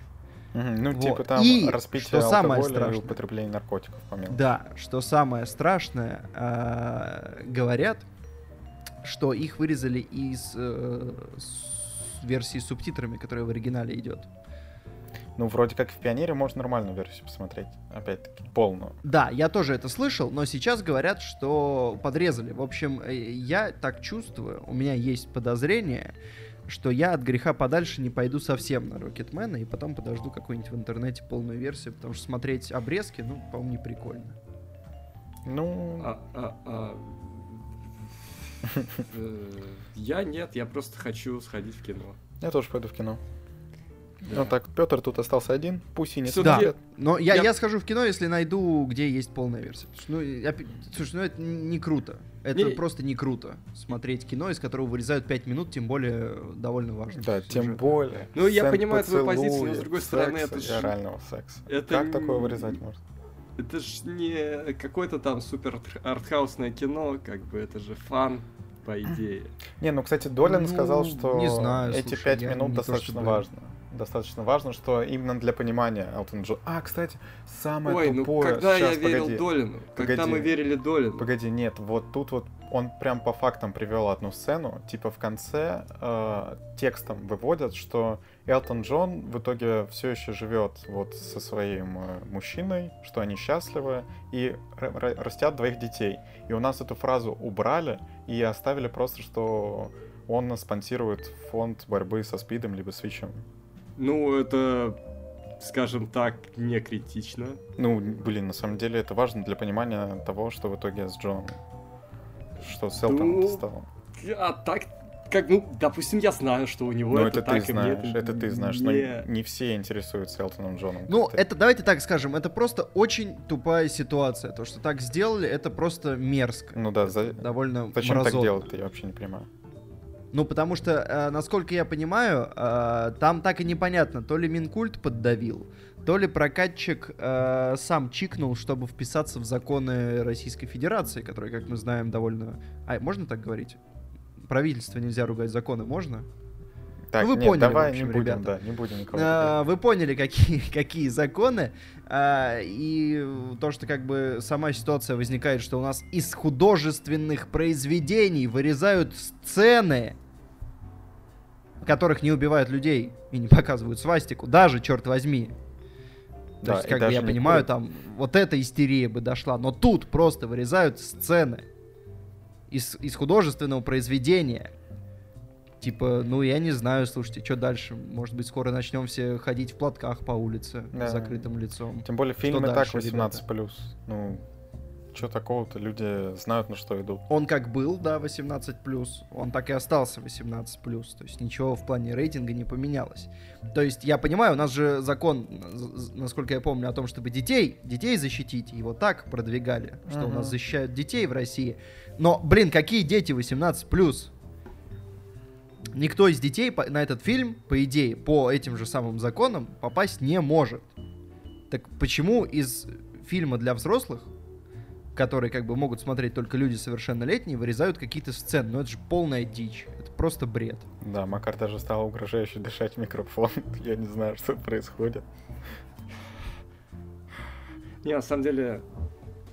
Ну, Вот. типа там И, распитие что самое алкоголя и страшное. употребление наркотиков, помимо. Да, что самое страшное, э, говорят, что их вырезали из э, с- версии с субтитрами, которая в оригинале идет. Ну, вроде как в Пионере можно нормальную версию посмотреть. Опять-таки, полную. Да, я тоже это слышал, но сейчас говорят, что подрезали. В общем, э, я так чувствую, у меня есть подозрение, что я от греха подальше не пойду совсем на Рокетмена и потом подожду какую-нибудь в интернете полную версию, потому что смотреть обрезки, ну, по-моему, не прикольно. Ну, А, а, а. Э, Я нет, я просто хочу сходить в кино. я тоже пойду в кино. Да. Ну так, Петр тут остался один, пусть и не смотрит. Но я, Я- я схожу в кино, если найду, где есть полная версия. Ну, я слушай, ну это не круто. Это Не- просто не круто смотреть кино, из которого вырезают 5 минут, тем более довольно важно. Да, тем сюжет. более. Ну, я понимаю твою позицию, но, с другой стороны, секса это и ж- орального секса. это Как такое вырезать можно? Это ж не какое-то там супер артхаусное кино, как бы это же фан, по идее. Не, ну, кстати, Долин Ну, сказал, что не знаю, эти слушай, пять я минут не то достаточно чтобы- важно. Достаточно важно, что именно для понимания Элтон Джон. А, кстати, самое Ой, ну тупое... когда я Щас, верил погоди. Долину, когда Погоди. мы верили Долину. Погоди, нет, вот тут вот он прям по фактам привел одну сцену, типа в конце э, текстом выводят, что Элтон Джон в итоге все еще живет вот со своим э, мужчиной, что они счастливы и растят двоих детей. И у нас эту фразу убрали и оставили просто, что он спонсирует фонд борьбы со СПИДом либо с ВИЧем. Ну, это, скажем так, не критично. Ну, блин, на самом деле это важно для понимания того, что в итоге с Джоном. Что с Элтоном Ну, стало. А так, как, ну, допустим, я знаю, что у него Ну, это, это, ты так, и мне знаешь, это ты знаешь, не- но не все интересуются Элтоном Джоном. Ну, это давайте так скажем, это просто очень тупая ситуация. То, что так сделали, это просто мерзко. Ну да, за- Довольно зачем так мразотно. делать я вообще не понимаю. Ну, потому что, э, насколько я понимаю, э, там так и непонятно, то ли Минкульт поддавил, то ли прокатчик э, сам чикнул, чтобы вписаться в законы Российской Федерации, которые, как мы знаем, довольно... А, можно так говорить? Правительство нельзя ругать, законы можно? Так, Ну, вы нет, поняли, давай в общем, не будем, ребята. да, не будем никого. А. Вы поняли, какие, какие законы. А, И то, что как бы сама ситуация возникает, что у нас из художественных произведений вырезают сцены, в которых не убивают людей и не показывают свастику. Даже, черт возьми. То Да, есть, и как бы я понимаю, курят. там вот эта истерия бы дошла. Но тут просто вырезают сцены из, из художественного произведения. Типа, ну я не знаю, слушайте, что дальше? Может быть, скоро начнем все ходить в платках по улице Да. с закрытым лицом. Тем более фильм и так дальше, 18+. Ну, что такого-то, люди знают, на что идут. Он как был, да, 18 он так и остался 18 То есть ничего в плане рейтинга не поменялось. То есть я понимаю, у нас же закон, насколько я помню, о том, чтобы детей, детей защитить, его так продвигали, что у Мгм. нас защищают детей в России. Но, блин, какие дети 18 Никто из детей на этот фильм, по идее, по этим же самым законам попасть не может. Так почему из фильма для взрослых которые как бы могут смотреть только люди совершеннолетние, вырезают какие-то сцены. Но это же полная дичь. Это просто бред. Да, Макар даже стал угрожающе дышать в микрофон. Я не знаю, что происходит. Не, на самом деле,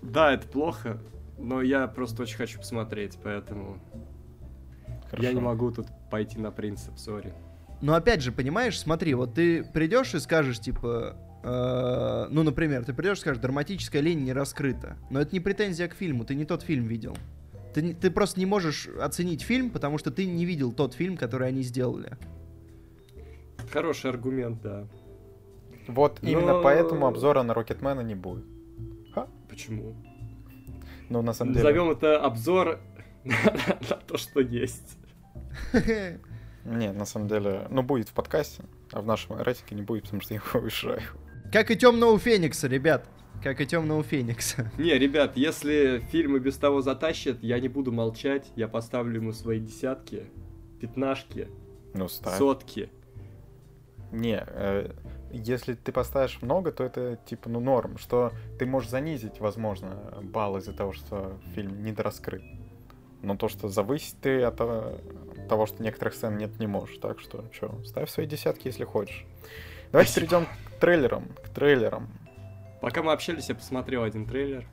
да, это плохо, но я просто очень хочу посмотреть, поэтому Хорошо. я не могу тут пойти на принцип, сори. Но опять же, понимаешь, смотри, вот ты придешь и скажешь, типа, э, ну, например, ты придешь и скажешь, драматическая линия не раскрыта. Но это не претензия к фильму, ты не тот фильм видел. Ты, ты просто не можешь оценить фильм, потому что ты не видел тот фильм, который они сделали. Хороший аргумент, да. Вот именно Но- поэтому обзора на Рокетмена не будет. Почему? Ну, на самом деле... Назовем это обзор на то, что есть. Не, на самом деле... Ну, будет в подкасте, а в нашем рейтинге не будет, потому что я его вышаю. Как и темного Феникса, ребят. Как и темного Феникса. Не, ребят, если фильм и без того затащит, я не буду молчать, я поставлю ему свои десятки, пятнашки, Ну, ставь. сотки. Не, э, если ты поставишь много, то это типа, ну, норм, что ты можешь занизить, возможно, балл из-за того, что фильм недораскрыт. Но то, что завысить ты от того, что некоторых сцен нет, не можешь. Так что, что, ставь свои десятки, если хочешь. Давайте Спасибо. перейдем к трейлерам. К трейлерам. Пока мы общались, я посмотрел один трейлер.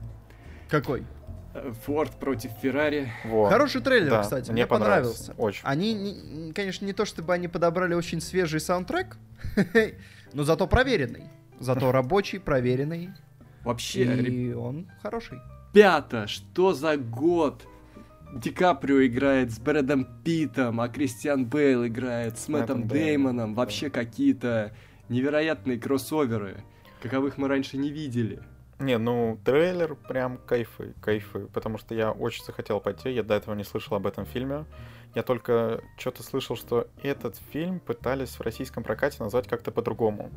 Какой? Э, Форд против Феррари. Вот. Хороший трейлер, Да, кстати, мне мне понравился. Очень. Они, не- конечно, не то чтобы они подобрали очень свежий саундтрек, но зато проверенный. Зато рабочий, проверенный. Вообще, И он хороший. Ребята, что за год? Ди Каприо играет с Брэдом Питом, а Кристиан Бейл играет с Мэттом. Деймоном, Вообще какие-то невероятные кроссоверы, каковых мы раньше не видели. Не, ну, трейлер прям кайфы, кайфы, потому что я очень захотел пойти, я до этого не слышал об этом фильме. Я только что-то слышал, что этот фильм пытались в российском прокате назвать как-то по-другому.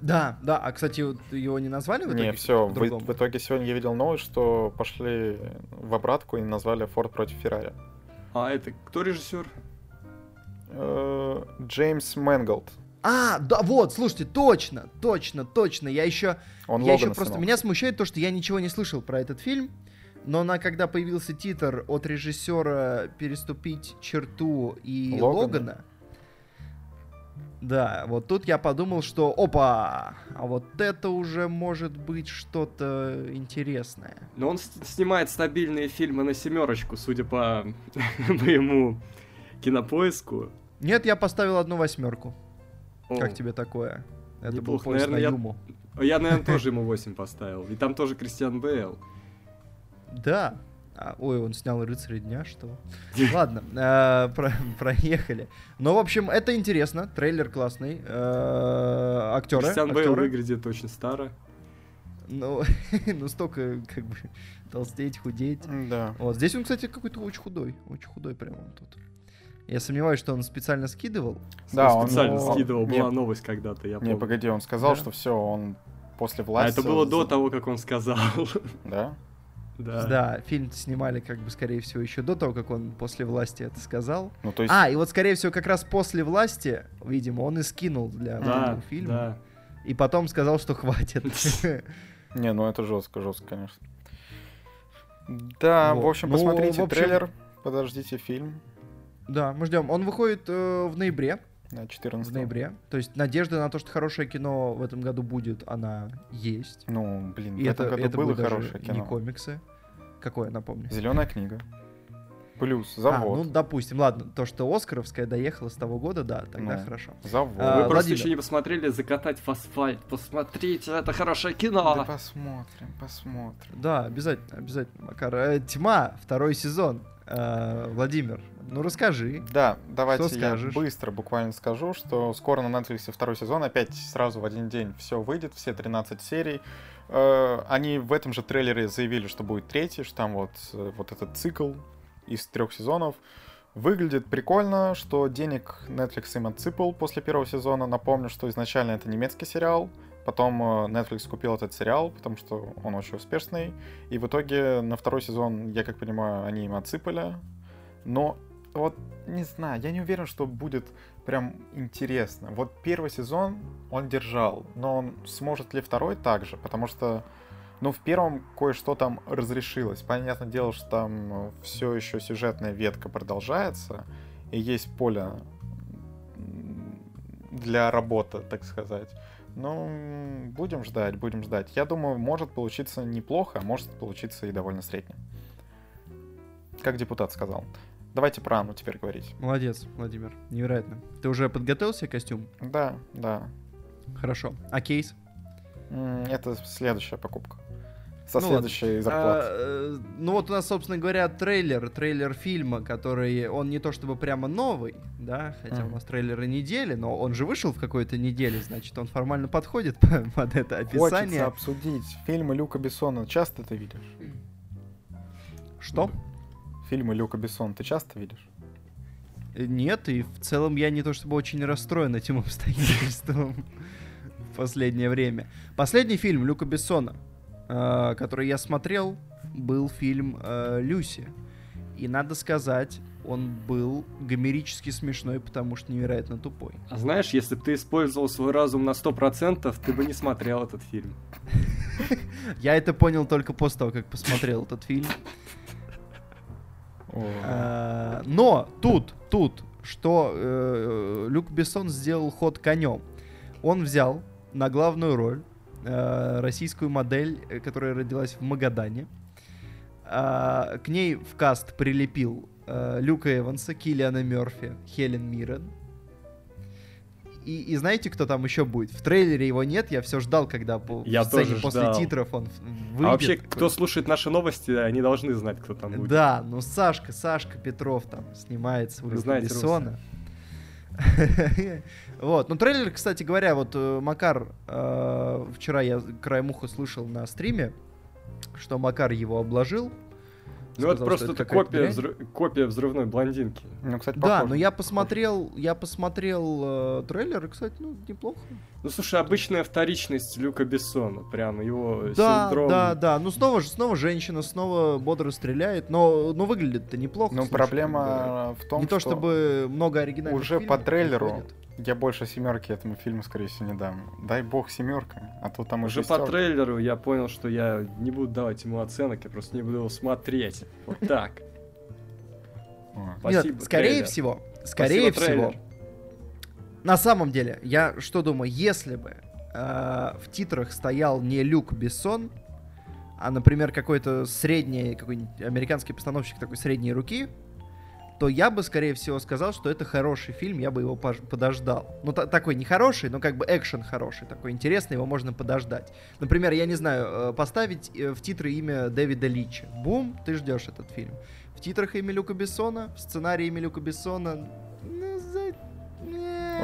Да, да. А, кстати, его не назвали в итоге? Не, все, в, в итоге сегодня я видел новость, что пошли в обратку и назвали Форд против Феррари. А это кто режиссер? Э, Джеймс Мэнголд. А, да, вот, слушайте, точно, точно, точно. Я еще, Он я еще просто снимал. меня смущает то, что я ничего не слышал про этот фильм. Но на когда появился титр от режиссера переступить черту и Логана. Логана. Да, вот тут я подумал, что опа, а вот это уже может быть что-то интересное. Но он снимает стабильные фильмы на семерочку, судя по моему кинопоиску. Нет, я поставил одну восьмерку. О, Как тебе такое? Это был Неплохо. на Наверное, я- Юму. Я, наверное, тоже ему 8 поставил. И там тоже Кристиан Бейл. Да. А, ой, он снял «Рыцаря дня», что? Ладно, э, про- проехали. Ну, в общем, это интересно. Трейлер классный. Э, Актеры. Кристиан Бейл выглядит очень старо. Ну, ну, столько, как бы, толстеть, худеть. Да. Вот, здесь он, кстати, какой-то очень худой. Очень худой прям он тут. Я сомневаюсь, что он специально скидывал. Да, он специально он- скидывал, не- была новость когда-то, я Не, помню. погоди, он сказал, Да. что все, он после А власти... это было до того, как он сказал. Да? Да. Да, фильм снимали, как бы, скорее всего, еще до того, как он после власти это сказал. Ну, то есть... А, и вот, скорее всего, как раз после власти, видимо, он и скинул для Да, этого фильма. да. И потом сказал, что хватит. Не, ну это жестко, жестко, конечно. Да, Вот. в общем, Ну, посмотрите в общем- трейлер, подождите фильм Да, мы ждем. Он выходит э, в ноябре. на 14 В ноябре. То есть надежда на то, что хорошее кино в этом году будет, она есть. Ну, блин, И в это, этом году это было хорошее и не кино. комиксы. Какое, напомню? Зеленая книга. Плюс А, завод. ну, допустим, ладно, то, что Оскаровская доехала с того года, да, тогда Ну. хорошо. Завод. А, Вы просто Владимир. еще не посмотрели «Закатать в асфальт». Посмотрите, это хорошее Да кино. посмотрим, посмотрим. Да, обязательно, обязательно, Макар. Э, Тьма, второй сезон. Э, Владимир, ну расскажи. Да, давайте Что я скажешь? быстро буквально скажу, что скоро на Netflix второй сезон, опять сразу в один день все выйдет, все 13 серий. Э, Они в этом же трейлере заявили, что будет третий, что там вот, э, вот этот цикл из трех сезонов. Выглядит прикольно, что денег Netflix им отсыпал после первого сезона. Напомню, что изначально это немецкий сериал, потом э, Netflix купил этот сериал, потому что он очень успешный. И в итоге на второй сезон, я как понимаю, они им отсыпали. Но вот не знаю, я не уверен, что будет прям интересно. Вот первый сезон он держал, но он сможет ли второй также, потому что ну, в первом кое-что там разрешилось. Понятное дело, что там все еще сюжетная ветка продолжается, и есть поле для работы, так сказать. Ну, будем ждать, будем ждать. Я думаю, может получиться неплохо, а может получиться и довольно средне. Как депутат сказал. Давайте про Анну теперь говорить. Молодец, Владимир, невероятно. Ты уже подготовил себе костюм? Да, да. Хорошо. А кейс? Это следующая покупка. Со Ну следующей А, зарплаты. э, ну вот у нас, собственно говоря, трейлер, трейлер фильма, который, он не то чтобы прямо новый, да, хотя у Мгм. нас трейлеры недели, но он же вышел в какой-то неделе, значит, он формально подходит по- под это Хочется описание. обсудить фильмы Люка Бессона. Часто ты видишь? Что? Фильмы Люка Бессона ты часто видишь? Э, Нет, и в целом я не то чтобы очень расстроен этим обстоятельством в последнее время. Последний фильм Люка Бессона, э, который я смотрел, был фильм э, «Люси». И надо сказать, он был гомерически смешной, потому что невероятно тупой. А знаешь, если бы ты использовал свой разум на 100%, ты бы не смотрел этот фильм. Я это понял только после того, как посмотрел этот фильм. Э, Но тут, тут, что э, Люк Бессон сделал ход конем. Он взял на главную роль российскую модель, э, которая родилась в Магадане. А, К ней в каст прилепил э, Люка Эванса, Киллиана Мерфи, Хелен Миррен. И, и знаете, кто там еще будет? В трейлере его нет, я все ждал, когда по, Я в сцене тоже после ждал. титров он в- выйдет. А вообще, кто слушает наши новости, они должны знать, кто там будет. Да, ну Сашка, Сашка Петров там Люка знаете Бессона. Вот, ну трейлер, кстати говоря, вот э, Макар, э, вчера я краем уха слышал на стриме, что Макар его обложил. Ну это сказал, просто что это копия, взрыв- копия взрывной блондинки. Ну, кстати, Да, но я посмотрел, я посмотрел э, трейлер, и, кстати, ну, неплохо. Ну слушай, обычная вторичность Люка Бессона, прям его Да, синдром. да, да. Ну снова же, снова женщина, снова бодро стреляет, но, но выглядит-то неплохо. Ну, слушай, проблема в том, Не то что чтобы много оригинальных уже по трейлеру выходит. Я больше семерки этому фильму, скорее всего, не дам. Дай бог семерка, а то там Уже уже по трейлеру я понял, что я не буду давать ему оценок, я просто не буду его смотреть. Вот так. Спасибо, Нет, скорее трейлер. всего, скорее Спасибо, всего. трейлер. На самом деле, я что думаю, если бы э, в титрах стоял не Люк Бессон, а, например, какой-то средний, какой-нибудь американский постановщик такой средней руки, то я бы, скорее всего, сказал, что это хороший фильм, я бы его подождал. Ну, та- такой не хороший, но как бы экшен хороший, такой интересный, его можно подождать. Например, я не знаю, э, поставить э, в титры имя Дэвида Лича. Бум, ты ждешь этот фильм. В титрах имя Люка Бессона, в сценарии имя Люка Бессона. Ну, за...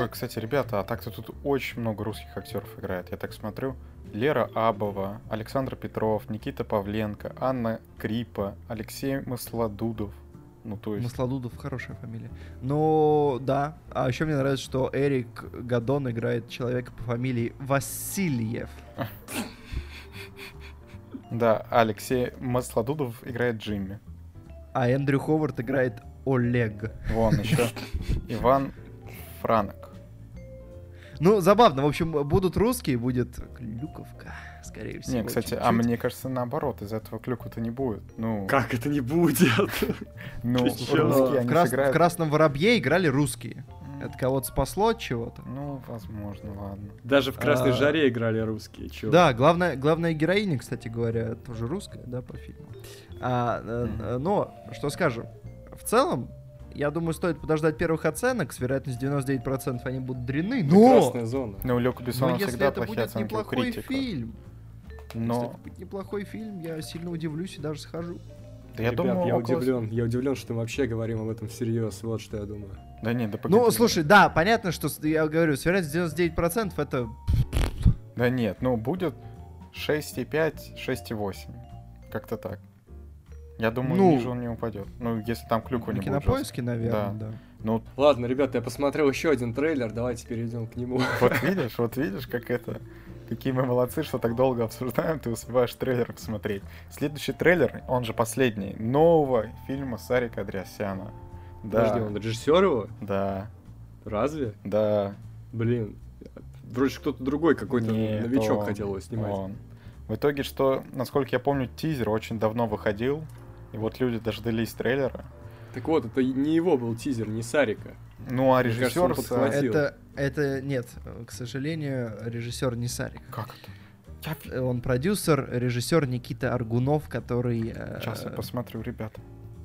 Ой, кстати, ребята, а так-то тут очень много русских актеров играет. Я так смотрю. Лера Абова, Александр Петров, Никита Павленко, Анна Крипа, Алексей Масладудов. Ну, то есть... Маслодудов хорошая фамилия. Ну, да. А еще мне нравится, что Эрик Гадон играет человека по фамилии Васильев. Да, Алексей Масладудов играет Джимми. А Эндрю Ховард играет Олег. Вон еще Иван Франок. Ну, забавно. В общем, будут русские, будет Клюковка, скорее всего. Не, кстати, а чуть-чуть. мне кажется, наоборот, из этого клюку-то не будет. Ну, Как это не будет? ну русские, в, Красном Воробье играли русские. Это кого-то спасло от чего-то. Ну, возможно, ладно. Даже в Красной А. жаре играли русские, чё? Да, главная, главная героиня, кстати говоря, тоже русская, да, по фильму. А, э, но, что скажем, в целом, я думаю, стоит подождать первых оценок, с вероятностью 99% они будут дрянны, но, Красная зона. Ну, у Люка но Бессона если всегда это плохие будет оценки у неплохой критика. Фильм, если Но это будет неплохой фильм, я сильно удивлюсь и даже схожу. да я Ребят, думаю, я около- удивлен. Я удивлен, что мы вообще говорим об этом всерьез. Вот что я думаю. Да нет, да погоди. Ну, слушай, да, понятно, что, я говорю, с вероятностью 99% это... Да нет, ну будет 6,5, 6,8. Как-то так. Я думаю, Ну, ниже он не упадет. Ну, если там клюква не будет. жёсткой. кинопоиске, наверное, да. Ну, Ладно, ребята, я посмотрел еще один трейлер, давайте перейдем к нему. вот видишь, вот видишь, как это... Какие мы молодцы, что так долго обсуждаем, ты успеваешь трейлер посмотреть. Следующий трейлер, он же последний, нового фильма Сарика Андреасяна. Да, Подожди, он режиссер его? да, Разве? да. Блин. Вроде кто-то другой какой-то Нет, новичок он, хотел его снимать. он. В итоге, что, насколько я помню, тизер очень давно выходил, и вот люди дождались трейлера. Так вот, это не его был тизер, не Сарика. Ну, а Мне кажется, он режиссер... с- подхватил. Это, это, нет, к сожалению, режиссер не Сарик. Как это? Я... Э, Он продюсер, режиссер Никита Аргунов, который, э, Сейчас я посмотрю, ребята.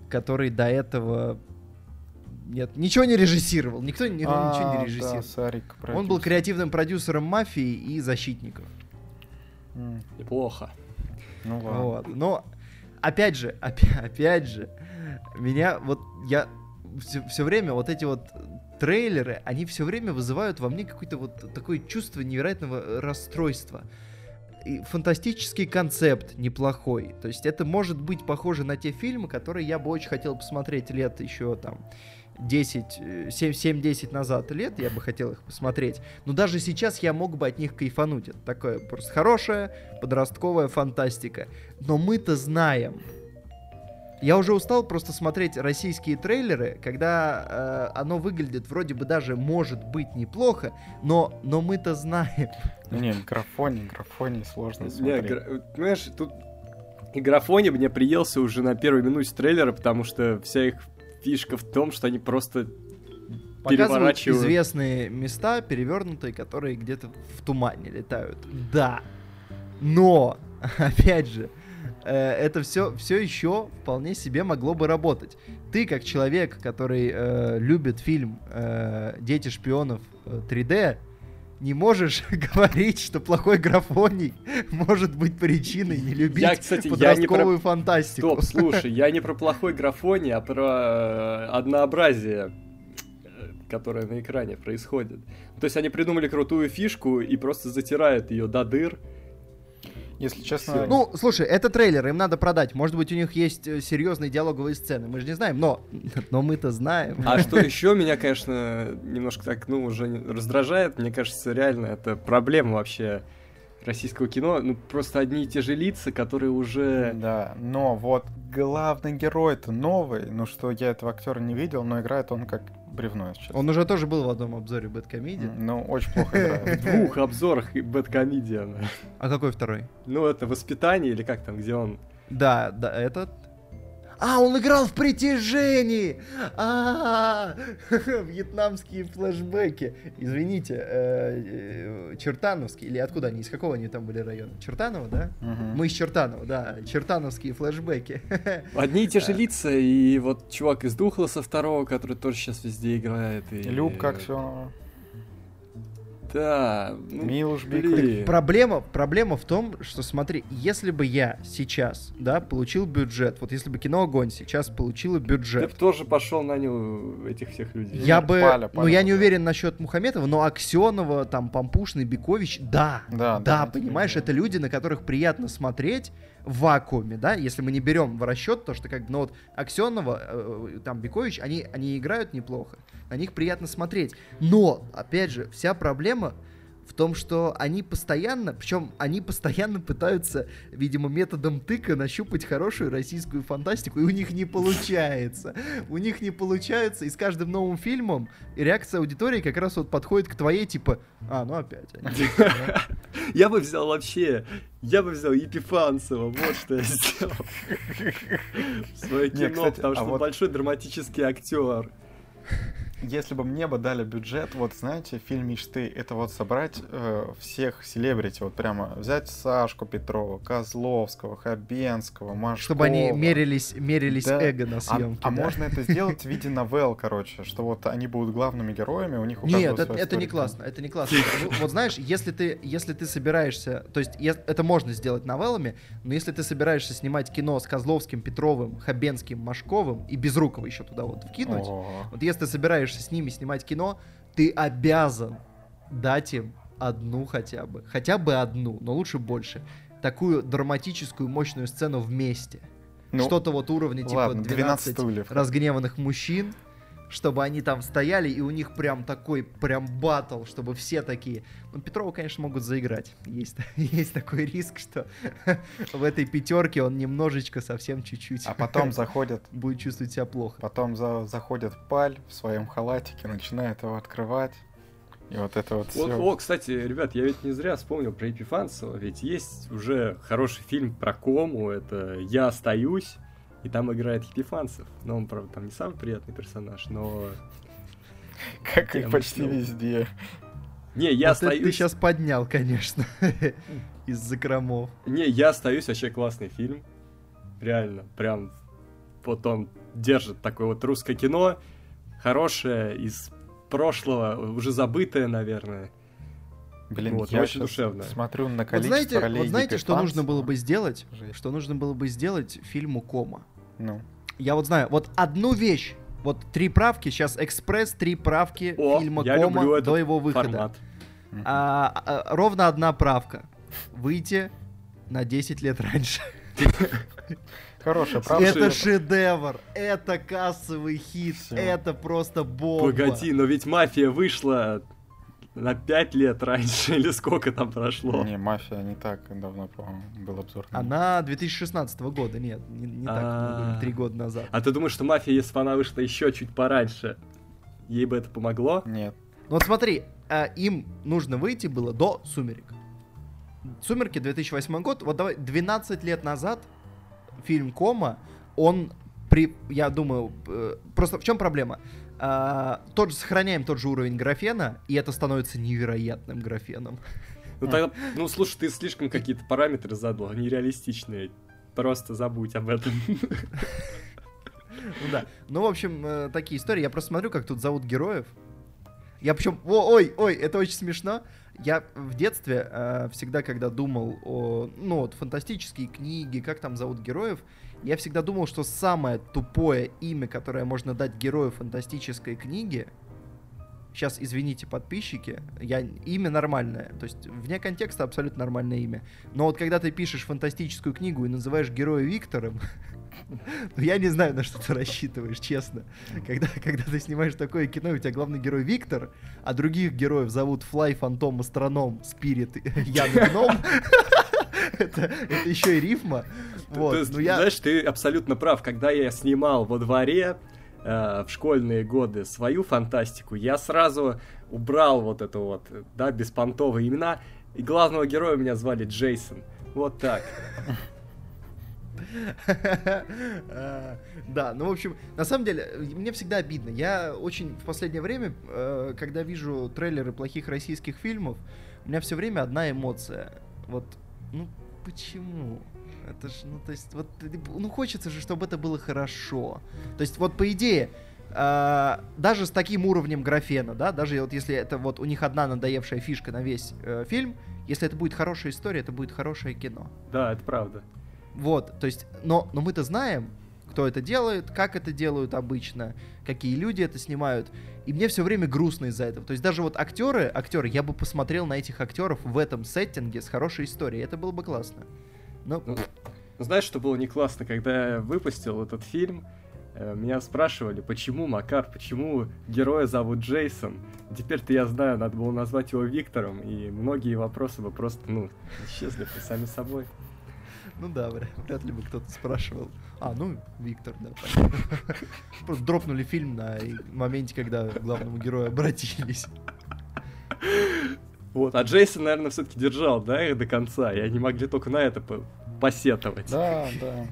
который до этого нет ничего не режиссировал, никто ни- А, ничего не да, режиссировал. Сарик, Он был креативным продюсером мафии и защитников. Неплохо. Ну ладно. Вот. Но, опять же, опять, опять же, меня вот, я все, все время вот эти вот трейлеры, они все время вызывают во мне какое-то вот такое чувство невероятного расстройства. И фантастический концепт неплохой. То есть это может быть похоже на те фильмы, которые я бы очень хотел посмотреть лет еще там 10, 7-10 назад лет, я бы хотел их посмотреть. Но даже сейчас я мог бы от них кайфануть. Это такое просто хорошая подростковая фантастика. Но мы-то знаем, я уже устал просто смотреть российские трейлеры, когда э, оно выглядит вроде бы даже может быть неплохо, но, но мы-то знаем. Не, графоне, графоне сложно Не, смотреть. гра- понимаешь, тут и графоне мне приелся уже на первой минуте трейлера, потому что вся их фишка в том, что они просто Показывают переворачивают. известные места, перевернутые, которые где-то в тумане летают. Да. Но, опять же, это все, все еще вполне себе могло бы работать. Ты, как человек, который э, любит фильм э, Дети шпионов э, 3D, не можешь говорить, что плохой графоний может быть причиной не любить Я, кстати, я не про- подростковую фантастику. Стоп, слушай, я не про плохой графоний, а про э, однообразие, э, которое на экране происходит. То есть они придумали крутую фишку и просто затирают ее до дыр. Если честно, Ну, слушай, это трейлер, им надо продать. Может быть, у них есть э, серьезные диалоговые сцены. Мы же не знаем, но, но мы-то знаем. А что еще меня, конечно, немножко так, ну, уже раздражает, мне кажется, реально это проблема вообще российского кино. Ну, просто одни и те же лица, которые уже... да, но вот главный герой-то новый, ну что я этого актера не видел, но играет он как бревно, если честно. Он уже тоже был в одном обзоре Бэткомедии. Ну, очень плохо В играет. двух обзорах и. А какой второй? Ну, это «Воспитание» или как там, где он... Да, да, этот. А, он играл в притяжении! А, вьетнамские флешбеки. Извините, э, э, Чертановский, или откуда они, из какого они там были района? Чертаново, да? Мы из Чертанова, да, чертановские флешбеки. Одни и те же лица, и вот чувак из Духлоса второго, который тоже сейчас везде играет. И... Любка Аксенова, Да. ну, Милуш. Бикович. Проблема, проблема в том, что смотри, если бы я сейчас, да, получил бюджет, вот если бы кино «Огонь» сейчас получило Ты бюджет, бы тоже пошел нанял этих всех людей. я бы, Паля, ну Паля я не уверен насчет Мухаметова, но Аксенова, там, Пампушный, Бикович, да, Да, да, да, понимаешь, да. это люди, на которых приятно смотреть в вакууме, да, если мы не берем в расчет то, что как бы, ну вот Аксенова, э, там, Бикович, они, они играют неплохо, на них приятно смотреть, но, опять же, вся проблема в том, что они постоянно, причем они постоянно пытаются, видимо, методом тыка нащупать хорошую российскую фантастику, и у них не получается. У них не получается, и с каждым новым фильмом реакция аудитории как раз вот подходит к твоей, типа, а, ну опять. они». Я бы взял вообще, я бы взял Епифанцева, вот что я сделал. Свое кино, кстати, потому а что большой драматический актер. Если бы мне бы дали бюджет, вот знаете, фильм мечты, это вот собрать э, всех селебрити, вот прямо взять Сашку Петрова, Козловского, Хабенского, Машкова. Чтобы они мерились, мерились Да. эго на А, съемке. а да. можно это сделать в виде новелл, короче, что вот они будут главными героями, у них у Нет, это, это не классно, это не классно. Вот знаешь, если ты, если ты собираешься, то есть это можно сделать новеллами, но если ты собираешься снимать кино с Козловским, Петровым, Хабенским, Машковым и Безрукова еще туда вот вкинуть, вот если ты собираешься с ними снимать кино, ты обязан дать им одну хотя бы, хотя бы одну, но лучше больше, такую драматическую мощную сцену вместе. ну, Что-то вот уровня типа ладно, 12, 12 стульев. разгневанных мужчин, чтобы они там стояли, и у них прям такой, прям батл, чтобы все такие... Ну, Петрова, конечно, могут заиграть. Есть, есть такой риск, что в этой пятерке он немножечко, совсем чуть-чуть А потом заходят, будет чувствовать себя плохо. потом за, заходит Паль в своем халатике, начинает его открывать. И вот это вот Вот, все. о, кстати, ребят, я ведь не зря вспомнил про Епифанцева, ведь есть уже хороший фильм про кому, это «Я остаюсь», и там играет Епифанцев. Но он, правда, там не самый приятный персонаж, но... Как и почти везде. Не, я Вот остаюсь... ты сейчас поднял, конечно, из закромов. Не, я остаюсь вообще классный фильм. Реально, прям вот он держит такое вот русское кино, хорошее, из прошлого, уже забытое, наверное. Блин, Вот, я очень душевно. смотрю на Вот количество знаете, ролей вот знаете, что нужно было бы сделать? Жесть. Что нужно было бы сделать фильму Кома? Ну, Я вот знаю, вот одну вещь, вот три правки, сейчас экспресс, три правки О, фильма я Кома люблю до его выхода. Формат. А, а, ровно одна правка. Выйти на 10 лет раньше. хорошая правда. это шедевр, это кассовый хит, Всё. это просто бомба. Погоди, но ведь мафия вышла на 5 лет раньше, или сколько там прошло? Не, мафия не так давно, по-моему, был обзор. Она 2016 года, нет, не, не так, А. три года назад. А ты думаешь, что мафия, если бы она вышла еще чуть пораньше, ей бы это помогло? Нет. Ну вот смотри, а, им нужно выйти было до «Сумерек». «Сумерки» 2008 год, вот давай, 12 лет назад фильм «Кома», он, при, я думаю, э, просто в чем проблема? А, тот же, сохраняем тот же уровень графена, и это становится невероятным графеном. Ну, тогда, ну, слушай, ты слишком какие-то параметры задал, нереалистичные. Просто забудь об этом. Ну да. Ну, в общем, э, такие истории. Я просто смотрю, как тут зовут героев. Я причем... О, ой, ой, это очень смешно. Я в детстве э, всегда, когда думал о, ну, вот, фантастические книги, как там зовут героев, я всегда думал, что самое тупое имя, которое можно дать герою фантастической книги, сейчас, извините, подписчики, я, имя нормальное, то есть вне контекста абсолютно нормальное имя. Но вот когда ты пишешь фантастическую книгу и называешь героя Виктором, я не знаю, на что ты рассчитываешь, честно. Когда, когда ты снимаешь такое кино, у тебя главный герой Виктор, а других героев зовут Флай, Фантом, Астроном, Спирит, Ян Гном, это, это еще и рифма. Вот, Ты ну я... Знаешь, ты абсолютно прав. Когда я снимал во дворе э, в школьные годы свою фантастику, я сразу убрал вот это вот, да, беспонтовые имена. И главного героя меня звали Джейсон. Вот так. Да, ну, в общем, на самом деле, мне всегда обидно. Я очень в последнее время, э, когда вижу трейлеры плохих российских фильмов, у меня все время одна эмоция. Вот, ну, почему? Это ж, ну, то есть, вот, ну, хочется же, чтобы это было хорошо. То есть, вот, по идее, а, даже с таким уровнем графена, да, даже вот если это вот у них одна надоевшая фишка на весь э, фильм, если это будет хорошая история, это будет хорошее кино. Да, это правда. Вот, то есть, но, но мы-то знаем, кто это делает, как это делают обычно, какие люди это снимают. И мне все время грустно из-за этого. То есть даже вот актеры, актеры, я бы посмотрел на этих актеров в этом сеттинге с хорошей историей. Это было бы классно. Но Ну, Знаешь, что было не классно, когда я выпустил этот фильм? э, Меня спрашивали, почему Макар, почему героя зовут Джейсон. Теперь-то я знаю, надо было назвать его Виктором, и многие вопросы бы просто, ну, исчезли сами собой. Ну да, вряд, ли бы кто-то спрашивал. А, ну, Виктор, да, понятно. Просто дропнули фильм на моменте, когда к главному герою обратились. Вот, а Джейсон, наверное, все-таки держал, да, их до конца, и они могли только на это по- посетовать. Да, да.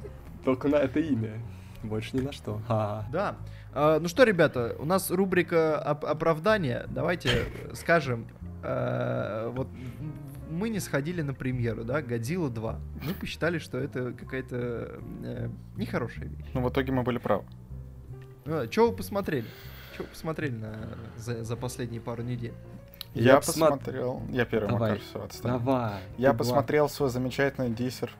Только на это имя. Больше ни на что. А. Да. А, ну что, ребята, у нас рубрика оп- оправдания. Давайте скажем, э, вот мы не сходили на премьеру, да, Годзилла 2. Мы посчитали, что это какая-то э, нехорошая вещь. Ну, в итоге мы были правы. что вы посмотрели? Что вы посмотрели на, за, за последние пару недель? Я, Я посмо- посмотрел... Я первый, Давай, Макар, все, отстань. Давай. Я посмотрел свой замечательный диссер.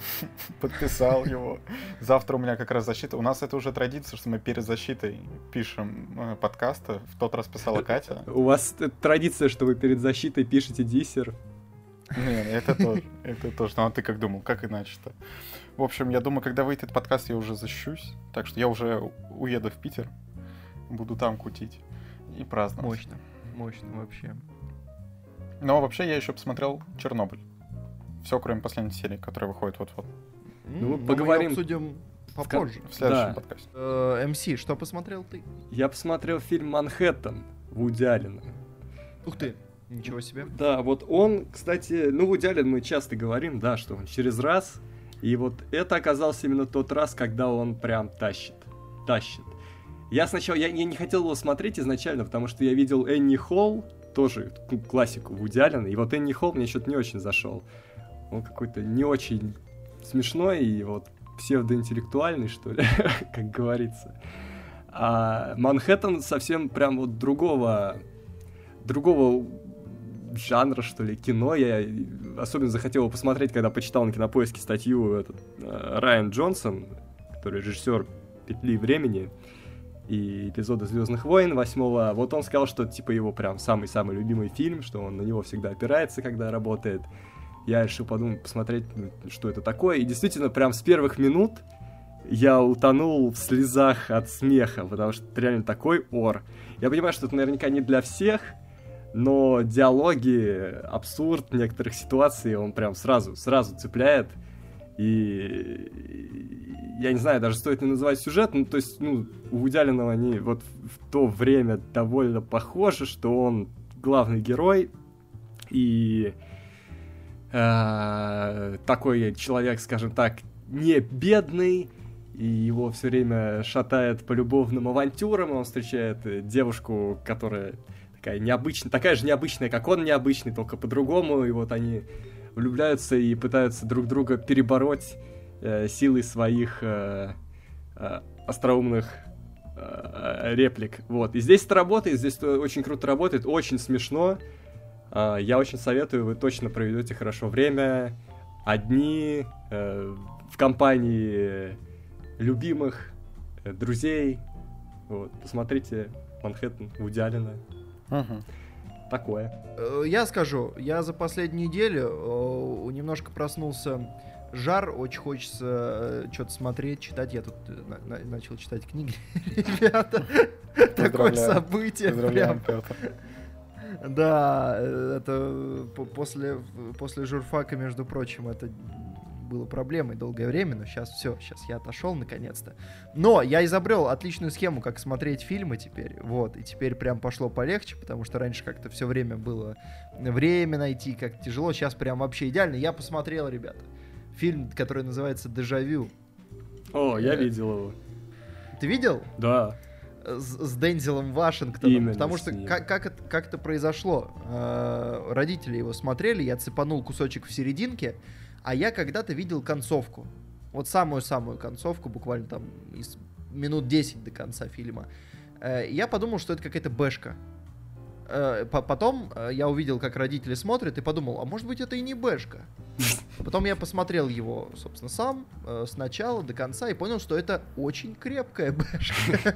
Подписал его. Завтра у меня как раз защита. У нас это уже традиция, что мы перед защитой пишем э, подкасты. В тот раз писала Катя. два. У вас традиция, что вы перед защитой пишете диссер. Не, это тоже. Это тоже. Ну а ты как думал? Как иначе-то? В общем, я думаю, когда выйдет этот подкаст, я уже защищусь. Так что я уже уеду в Питер. Буду там кутить и праздновать. Мощно. Мощно вообще. Но вообще я еще посмотрел Чернобыль. Все, кроме последней серии, которая выходит вот-вот. Ну, мы поговорим её обсудим попозже. В следующем Да. подкасте. Э, МС, что посмотрел ты? Я посмотрел фильм «Манхэттен» Вуди Аллена. Ух ты, ничего себе. Да, вот он, кстати, ну, Вуди Аллен мы часто говорим, да, что он через раз. И вот это оказался именно тот раз, когда он прям тащит. Тащит. Я сначала, я, я не хотел его смотреть изначально, потому что я видел Энни Холл, тоже классику Вуди Аллена, и вот Энни Холл мне что-то не очень зашел. Он какой-то не очень смешной и вот псевдоинтеллектуальный, что ли, как говорится. А Манхэттен совсем прям вот другого, другого жанра, что ли, кино. Я особенно захотел посмотреть, когда почитал на кинопоиске статью этот, э, Райан Джонсон, который режиссер «Петли времени» и эпизода Звездных войн восьмого. Вот он сказал, что типа его прям самый-самый любимый фильм, что он на него всегда опирается, когда работает. Я решил подумать, посмотреть, что это такое. И действительно, прям с первых минут я утонул в слезах от смеха, потому что это реально такой ор. Я понимаю, что это наверняка не для всех, но диалоги, абсурд некоторых ситуаций он прям сразу, сразу цепляет. И я не знаю, даже стоит ли называть сюжет, ну, то есть, ну, у Вудялинова они вот в то время довольно похожи, что он главный герой, и э, такой человек, скажем так, не бедный, и его все время шатает по любовным авантюрам, он встречает девушку, которая такая необычная, такая же необычная, как он необычный, только по-другому, и вот они влюбляются и пытаются друг друга перебороть э, силой своих э, э, остроумных э, реплик. Вот. И здесь это работает, здесь это очень круто работает, очень смешно. Э, я очень советую, вы точно проведете хорошо время. Одни, э, в компании любимых, э, друзей. Вот. Посмотрите Манхэттен Вуди. Такое. Э, Я скажу, я за последнюю неделю э, немножко проснулся жар, очень хочется что-то смотреть, читать. Я тут э, на- на- начал читать книги, ребята. Такое событие. Поздравляем, прям. Да, э, это по- после, после журфака, между прочим, это было проблемой долгое время, но сейчас все, сейчас я отошел наконец-то. Но я изобрел отличную схему, как смотреть фильмы теперь, вот, и теперь прям пошло полегче, потому что раньше как-то все время было время найти, как тяжело, сейчас прям вообще идеально. Я посмотрел, ребята, фильм, который называется «Дежавю». О, я Э, видел его. Ты видел? Да. с, с Дензелом Вашингтоном. Именно потому что как, как, это, как это произошло? Э, родители его смотрели, я цепанул кусочек в серединке, а я когда-то видел концовку. Вот самую-самую концовку, буквально там из минут 10 до конца фильма. Э, я подумал, что это какая-то бэшка. Э, по- Потом э, я увидел, как родители смотрят, и подумал, а может быть это и не бэшка. Потом я посмотрел его, собственно, сам, с начала до конца, и понял, что это очень крепкая бэшка.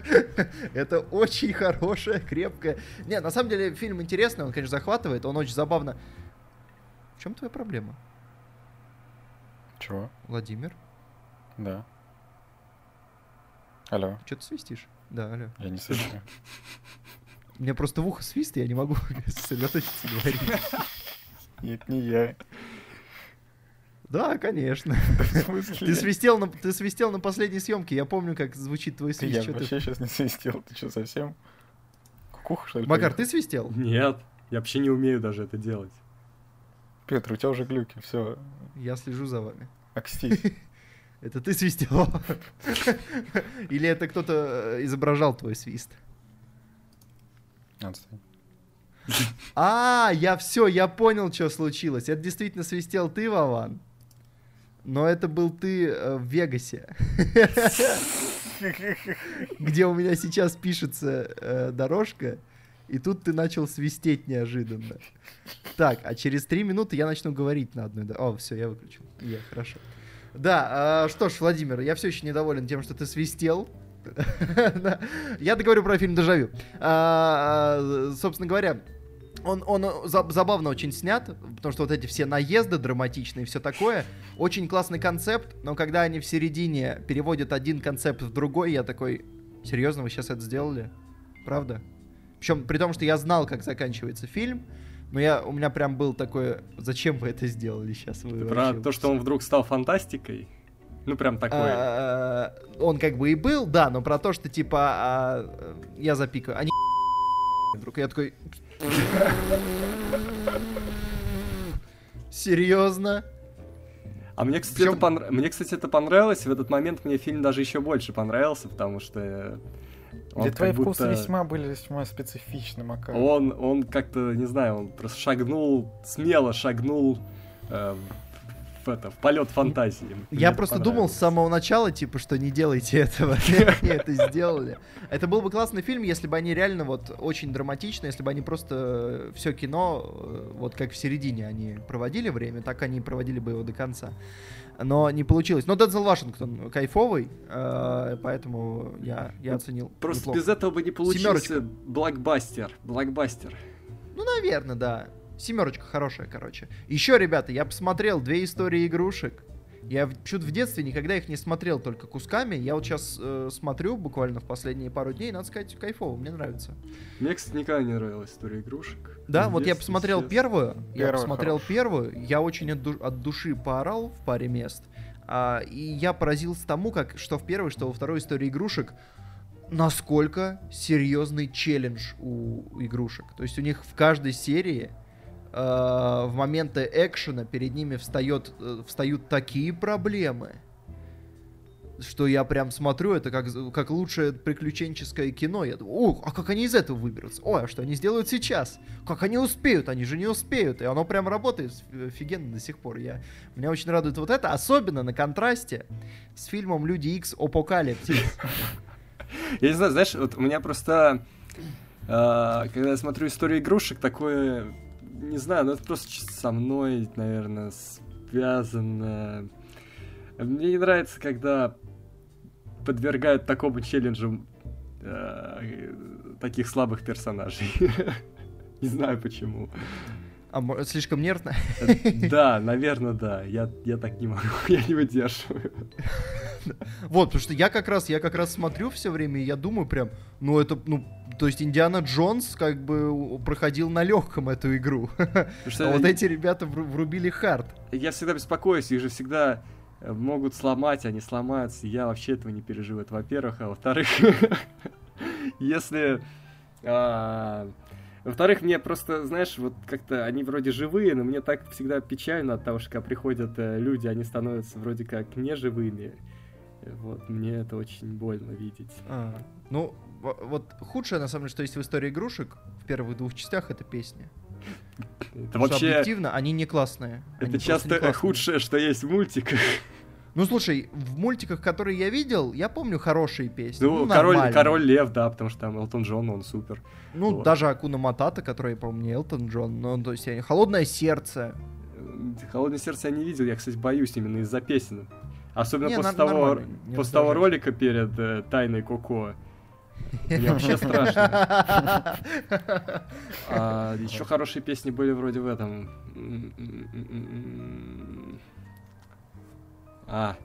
Это очень хорошая, крепкая. Не, на самом деле фильм интересный, он, конечно, захватывает, он очень забавно. В чем твоя проблема, Чего? Владимир? Да. Алло, Что ты свистишь? Да, алло. я не слышу. У меня просто в ухо свист, я не могу сосредоточиться говорить. Нет, не я. Да, конечно. В смысле? Ты свистел на, ты свистел на последней съемке, я помню, как звучит твой свист. я вообще сейчас не свистел. Ты что, совсем? Кукуха, что ли? Макар, ты свистел? Нет, я вообще не умею даже это делать. Петр, у тебя уже глюки, все. Я слежу за вами. Окстись. Это ты свистел? Или это кто-то э, изображал твой свист? Отстань. А, я все, я понял, что случилось. Это действительно свистел ты, Вован. Но это был ты э, в Вегасе, где у меня сейчас пишется э, дорожка, и тут ты начал свистеть неожиданно. Так, а через три минуты я начну говорить на одной... О, все, я выключил. Я, хорошо. Да, а, что ж, Владимир, я все еще недоволен тем, что ты свистел. Я договорю про фильм «Дежавю». А, а, Собственно говоря, он, он за- забавно очень снят, потому что вот эти все наезды драматичные и все такое. Очень классный концепт, но когда они в середине переводят один концепт в другой, я такой, серьезно, вы сейчас это сделали? Правда? Причем при том, что я знал, как заканчивается фильм, но я, у меня прям был такой, зачем вы это сделали сейчас? Вы Про вообще- то, что он вдруг стал фантастикой. Ну, прям такой. А, Он как бы и был, да, но про то, что типа а, я запикаю, они вдруг я такой Серьезно? А мне, кстати, это понра- мне, кстати, это понравилось. В этот момент мне фильм даже еще больше понравился, потому что он твои вкусы будто- весьма были весьма специфичны, Макар. Он, он как-то, не знаю, он просто шагнул, смело шагнул э, в это, в полет фантазии. Мне Я это просто думал с самого начала, типа, что не делайте этого. Они это сделали. Это был бы классный фильм, если бы они реально вот очень драматично, если бы они просто все кино, э, вот как в середине они проводили время, так они и проводили бы его до конца. Но не получилось. Но Дензел Вашингтон кайфовый, э, поэтому я, я оценил. Просто неплохо. без этого бы не получился блокбастер. Блокбастер. Ну, наверное, да. Семерочка хорошая, короче. Еще, ребята, я посмотрел две истории игрушек. Я чуть в детстве никогда их не смотрел только кусками. Я вот сейчас смотрю буквально в последние пару дней, надо сказать, кайфово, мне нравится. Мне, кстати, никогда не нравилась история игрушек. Да, В вот я посмотрел первую, я Первая посмотрел хорошая. первую, я очень от, ду- от души поорал в паре мест. А, и я поразился тому, как что в первой, что во второй истории игрушек, насколько серьезный челлендж у игрушек. То есть у них в каждой серии э, в моменты экшена перед ними встает, э, встают такие проблемы, что я прям смотрю, это как, как лучшее приключенческое кино. Я думаю, ух, а как они из этого выберутся? Ой, а что они сделают сейчас? Как они успеют? Они же не успеют. И оно прям работает офигенно до сих пор. Я, меня очень радует вот это, особенно на контрасте с фильмом «Люди Икс. Апокалипсис». Я не знаю, знаешь, вот у меня просто, а, когда я смотрю историю игрушек, такое, не знаю, ну это просто со мной, наверное, связано. Мне не нравится, когда подвергают такому челленджу а, таких слабых персонажей. Не знаю почему. А слишком нервно? Да, наверное, да. Я, я так не могу, я не выдерживаю. Вот, потому что я как раз, я как раз смотрю все время, и я думаю прям, ну это, ну, то есть Индиана Джонс как бы проходил на легком эту игру. Потому А что вот эти ребята вру- врубили хард. Я всегда беспокоюсь, их же всегда э, могут сломать, они сломаются. Я вообще этого не переживу. Это во-первых. А во-вторых, если... Во-вторых, мне просто, знаешь, вот как-то они вроде живые, но мне так всегда печально от того, что когда приходят э, люди, они становятся вроде как неживыми. Э, Вот, мне это очень больно видеть. А, ну, во- вот худшее, на самом деле, что есть в истории игрушек, в первых двух частях, это песни. Это вообще... объективно они не классные. Это часто худшее, что есть в мультиках. Ну, слушай, в мультиках, которые я видел, я помню хорошие песни. Ну, Ну, король, нормальные. король лев, да, потому что там Элтон Джон, он супер. Ну, вот. даже Акуна Матата, который, по-моему, не Элтон Джон, но, то есть, я- Холодное сердце. Холодное сердце я не видел, я, кстати, боюсь именно из-за песен. Особенно Не, после, на- того, не после того ролика перед э, Тайной Коко. Мне вообще страшно. А, еще хорошие песни были вроде в этом. А,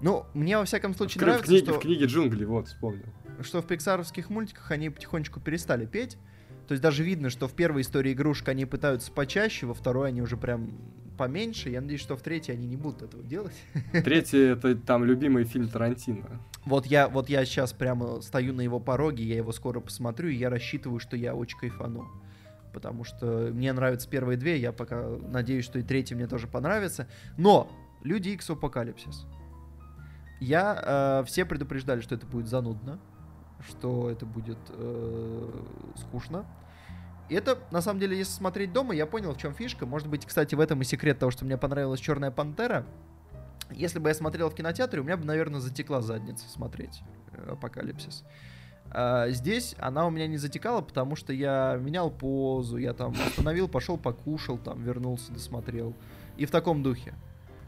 Ну, мне во всяком в, случае в нравится, книге, что... в книге джунглей, вот, вспомнил. что в пиксаровских мультиках они потихонечку перестали петь. То есть даже видно, что в первой истории игрушек они пытаются почаще, во второй они уже прям поменьше. Я надеюсь, что в третьей они не будут этого делать. Третий это там любимый фильм Тарантино. Вот я, вот я сейчас прямо стою на его пороге, я его скоро посмотрю, и я рассчитываю, что я очень кайфану. Потому что мне нравятся первые две, я пока надеюсь, что и третья мне тоже понравится. Но Люди Икс Апокалипсис. Я э, все предупреждали, что это будет занудно, что это будет э, скучно. И это, на самом деле, если смотреть дома, я понял, в чем фишка. Может быть, кстати, в этом и секрет того, что мне понравилась Черная пантера. Если бы я смотрел в кинотеатре, у меня бы, наверное, затекла задница смотреть э, Апокалипсис. А здесь она у меня не затекала, потому что я менял позу, я там остановил, пошел покушал, там вернулся, досмотрел. И в таком духе.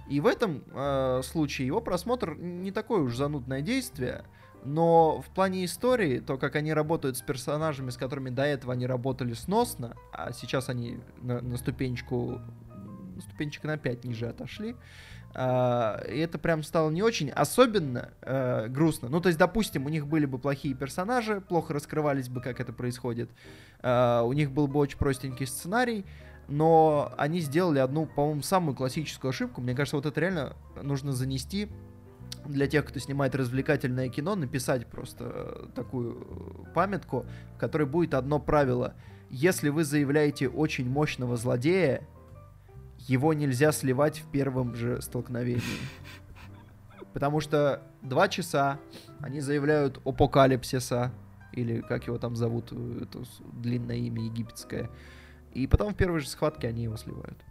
И в этом э, случае его просмотр не такое уж занудное действие, но в плане истории, то, как они работают с персонажами, с которыми до этого они работали сносно, а сейчас они на, на ступенечку, ступенчик на 5 ниже отошли, а, и это прям стало не очень, особенно э, грустно. Ну, то есть, допустим, у них были бы плохие персонажи, плохо раскрывались бы, как это происходит, а, у них был бы очень простенький сценарий, но они сделали одну, по-моему, самую классическую ошибку. Мне кажется, вот это реально нужно занести для тех, кто снимает развлекательное кино, написать просто э, такую э, памятку, в которой будет одно правило. Если вы заявляете очень мощного злодея, его нельзя сливать в первом же столкновении. Потому что два часа они заявляют апокалипсиса, или как его там зовут, э, это длинное имя египетское. И потом в первой же схватке они его сливают.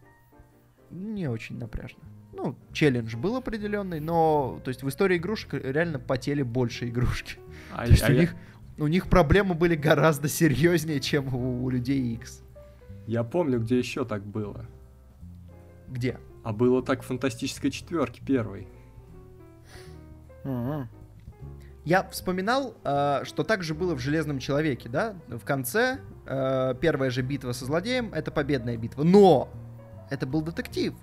Не очень напряжно. ну, челлендж был определенный, но, то есть в истории игрушек реально потели больше игрушки. А, То есть а у я, них, у них проблемы были гораздо серьезнее, чем у, у людей X. я помню, где еще так было. Где? А было так в фантастической четверке первой. Мгм. Я вспоминал, э, что также было в Железном человеке, да? В конце э, первая же битва со злодеем это победная битва. Но это был детектив.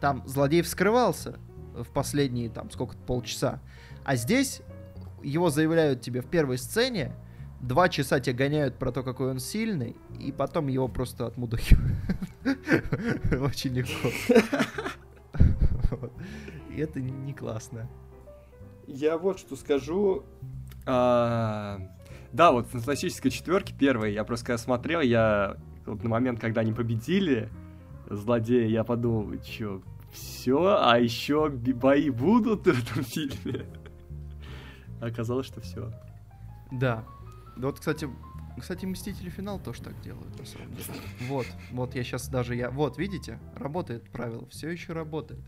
Там злодей вскрывался в последние там сколько полчаса. А здесь его заявляют тебе в первой сцене. Два часа тебя гоняют про то, какой он сильный, и потом его просто отмудохивают. Очень легко. И это не классно. Я вот что скажу. Да, вот в фантастической четверке первой, я просто когда смотрел, я вот на момент, когда они победили злодея, я подумал, что, все, а еще бои будут в этом фильме? Оказалось, что все. Да. Да Вот, кстати, кстати, Мстители финал тоже так делают, на самом деле. Вот, вот я сейчас даже я. Вот, видите, работает правило, все еще работает.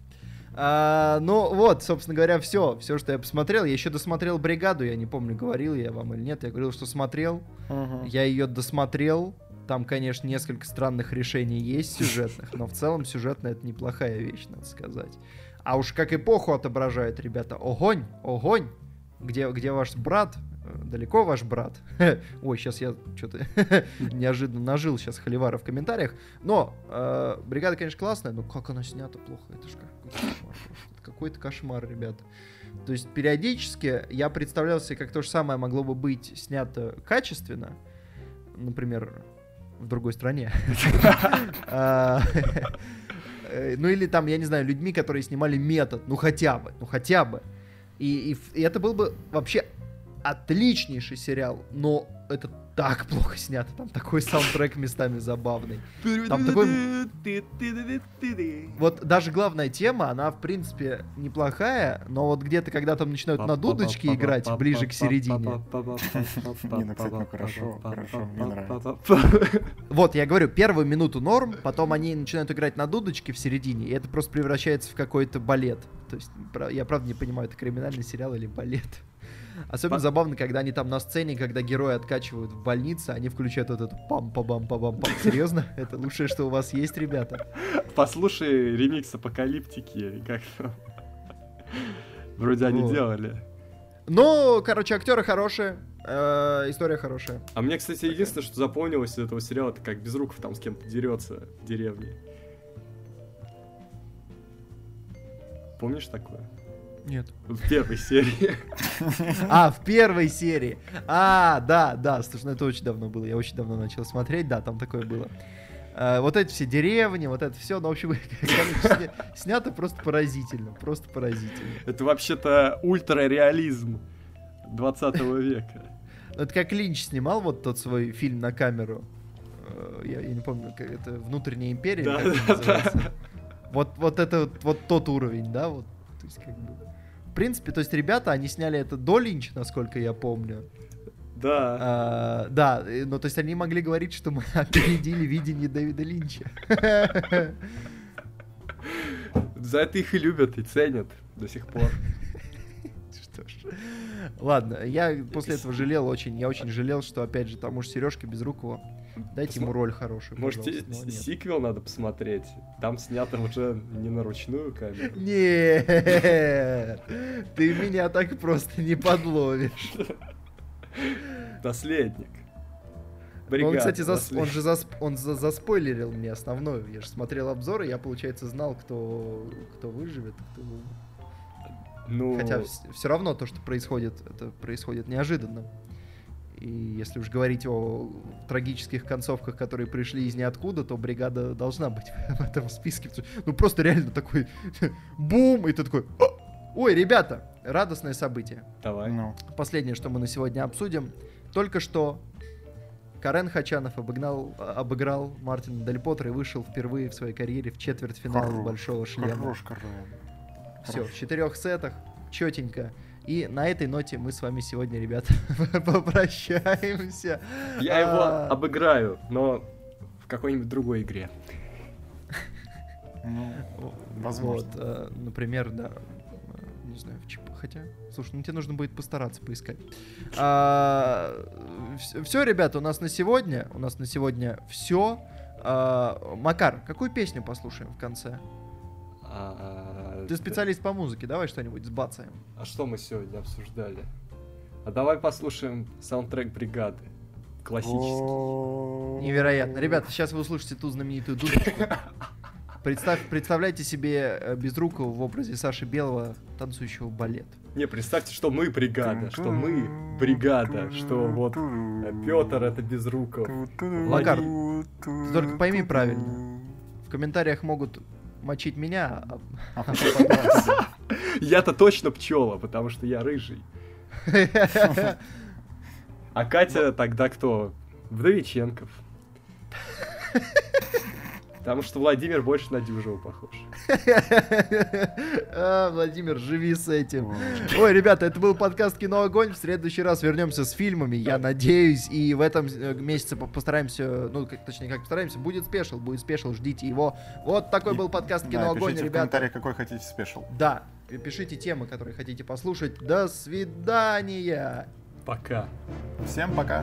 А, ну вот, собственно говоря, все, все, что я посмотрел. Я еще досмотрел бригаду, я не помню, говорил я вам или нет. Я говорил, что смотрел. Мгм. Я ее досмотрел. Там, конечно, несколько странных решений есть сюжетных, но в целом сюжетно это неплохая вещь, надо сказать. А уж как эпоху отображает, ребята, огонь, огонь. Где, где ваш брат? Э, Далеко ваш брат? Ой, сейчас я что-то неожиданно нажил сейчас холивара в комментариях. Но э, бригада, конечно, классная, но как она снята плохо, это ж какой-то кошмар. Какой-то кошмар, ребята. То есть периодически я представлял себе, как то же самое могло бы быть снято качественно, например, в другой стране. А, э, Ну или там, я не знаю, людьми, которые снимали метод, ну хотя бы, ну хотя бы. И, и и это был бы вообще отличнейший сериал, но это так плохо снято, там такой саундтрек местами забавный. Там такой- Вот даже главная тема, она в принципе неплохая, но вот где-то, когда там начинают на дудочке играть ближе к середине, Не, ну, кстати, ну, хорошо, хорошо, мне нравится. Вот, я говорю, первую минуту норм, потом они начинают играть на дудочке в середине, и это просто превращается в какой-то балет. То есть, я правда не понимаю, это криминальный сериал или балет. Особенно По- забавно, когда они там на сцене, когда герои откачивают в больнице, они включают вот эту пам па бам па бам пам Серьезно? Это лучшее, что у вас есть, ребята? Послушай ремикс апокалиптики, как. Вроде они делали. Ну, короче, актеры хорошие, э, история хорошая. А мне, кстати, единственное, что запомнилось из этого сериала, это как Безруков там с кем-то дерется в деревне. Помнишь такое? Нет. В первой серии. А, в первой серии. А, да, да, слушай, ну это очень давно было. Я очень давно начал смотреть, да, там такое было. Э, вот эти все деревни, вот это все, ну, в общем, короче, снято просто поразительно, просто поразительно. Это вообще-то ультрареализм 20 века. Ну, Это как Линч снимал вот тот свой фильм на камеру. Э, Я, я не помню, как это «Внутренняя империя», Да, да, называется. да. Вот, вот это вот, вот тот уровень, да, вот. То есть, как бы. В принципе, то есть ребята, они сняли это до Линча, насколько я помню. Да. А, да, ну то есть они могли говорить, что мы опередили видение Дэвида Линча. За это их и любят, и ценят до сих пор. Что ж. Ладно, я после этого жалел очень, я очень жалел, что опять же тому же Сережке Безрукову дайте ему Посма- роль хорошую, Может, пожалуйста. те- но нет. сиквел надо посмотреть? Там снято уже не на ручную камеру. Нет, ты меня так просто не подловишь. Наследник. Ну, он, кстати, зас- он же засп- он за- заспойлерил мне основное. Я же смотрел обзоры, я, получается, знал, кто, кто выживет, кто Ну, Хотя все равно то, что происходит, это происходит неожиданно. И если уж говорить о трагических концовках, которые пришли из ниоткуда, то бригада должна быть в этом списке. Ну просто реально такой бум, и ты такой... «А! Ой, ребята, радостное событие. давай. Ну, Последнее, что мы на сегодня обсудим. Только что Карен Хачанов обыгнал, обыграл Мартина Дель Поттера и вышел впервые в своей карьере в четвертьфинал Хорош, Большого Шлема. хорош, Карен. Все, Хорош. в четырех сетах, четенько. И на этой ноте мы с вами сегодня, ребята, попрощаемся. Я его А, обыграю, но в какой-нибудь другой игре. Ну, Вот, возможно. э, например, да. э, Не знаю, в ЧП. Хотя, слушай, ну тебе нужно будет постараться поискать. все, ребята, у нас на сегодня, у нас на сегодня все. Макар, какую песню послушаем в конце? А, Ты специалист по музыке, давай что-нибудь сбацаем. А что мы сегодня обсуждали? А давай послушаем саундтрек бригады. Классический. Невероятно. Ребята, сейчас вы услышите ту знаменитую дудочку. Представь, представляйте себе э, Безрукова в образе Саши Белого, танцующего балет. Не, представьте, что мы бригада, что мы бригада, что вот Петр это Безруков. Макар, ты только пойми правильно. В комментариях могут мочить меня, а- А. Я-то точно пчела, потому что я рыжий. А Катя тогда кто? Вдовиченков. Потому что Владимир больше на Дюжева похож. А, Владимир, живи с этим. Ой, ребята, это был подкаст «Кино Огонь». В следующий раз вернемся с фильмами, я надеюсь. И в этом э, месяце по- постараемся, ну, как, точнее, как постараемся, будет special, будет special, ждите его. Вот такой был подкаст «Кино Да, Огонь», пишите в ребята. комментариях, какой хотите спешл. Да, и пишите темы, которые хотите послушать. До свидания. Пока. Всем пока.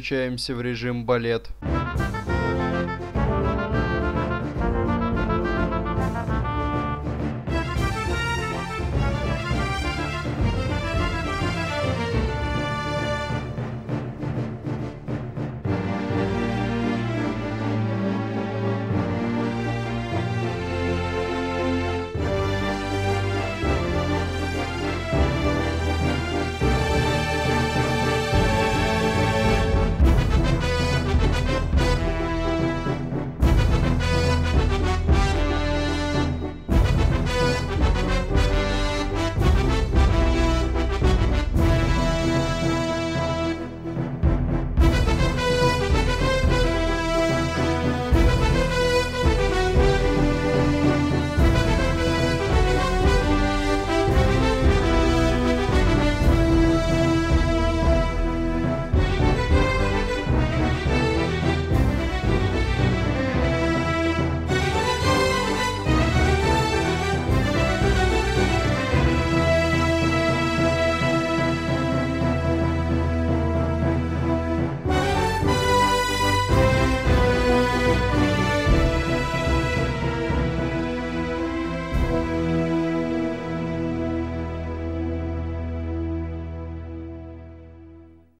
Переключаемся в режим балет.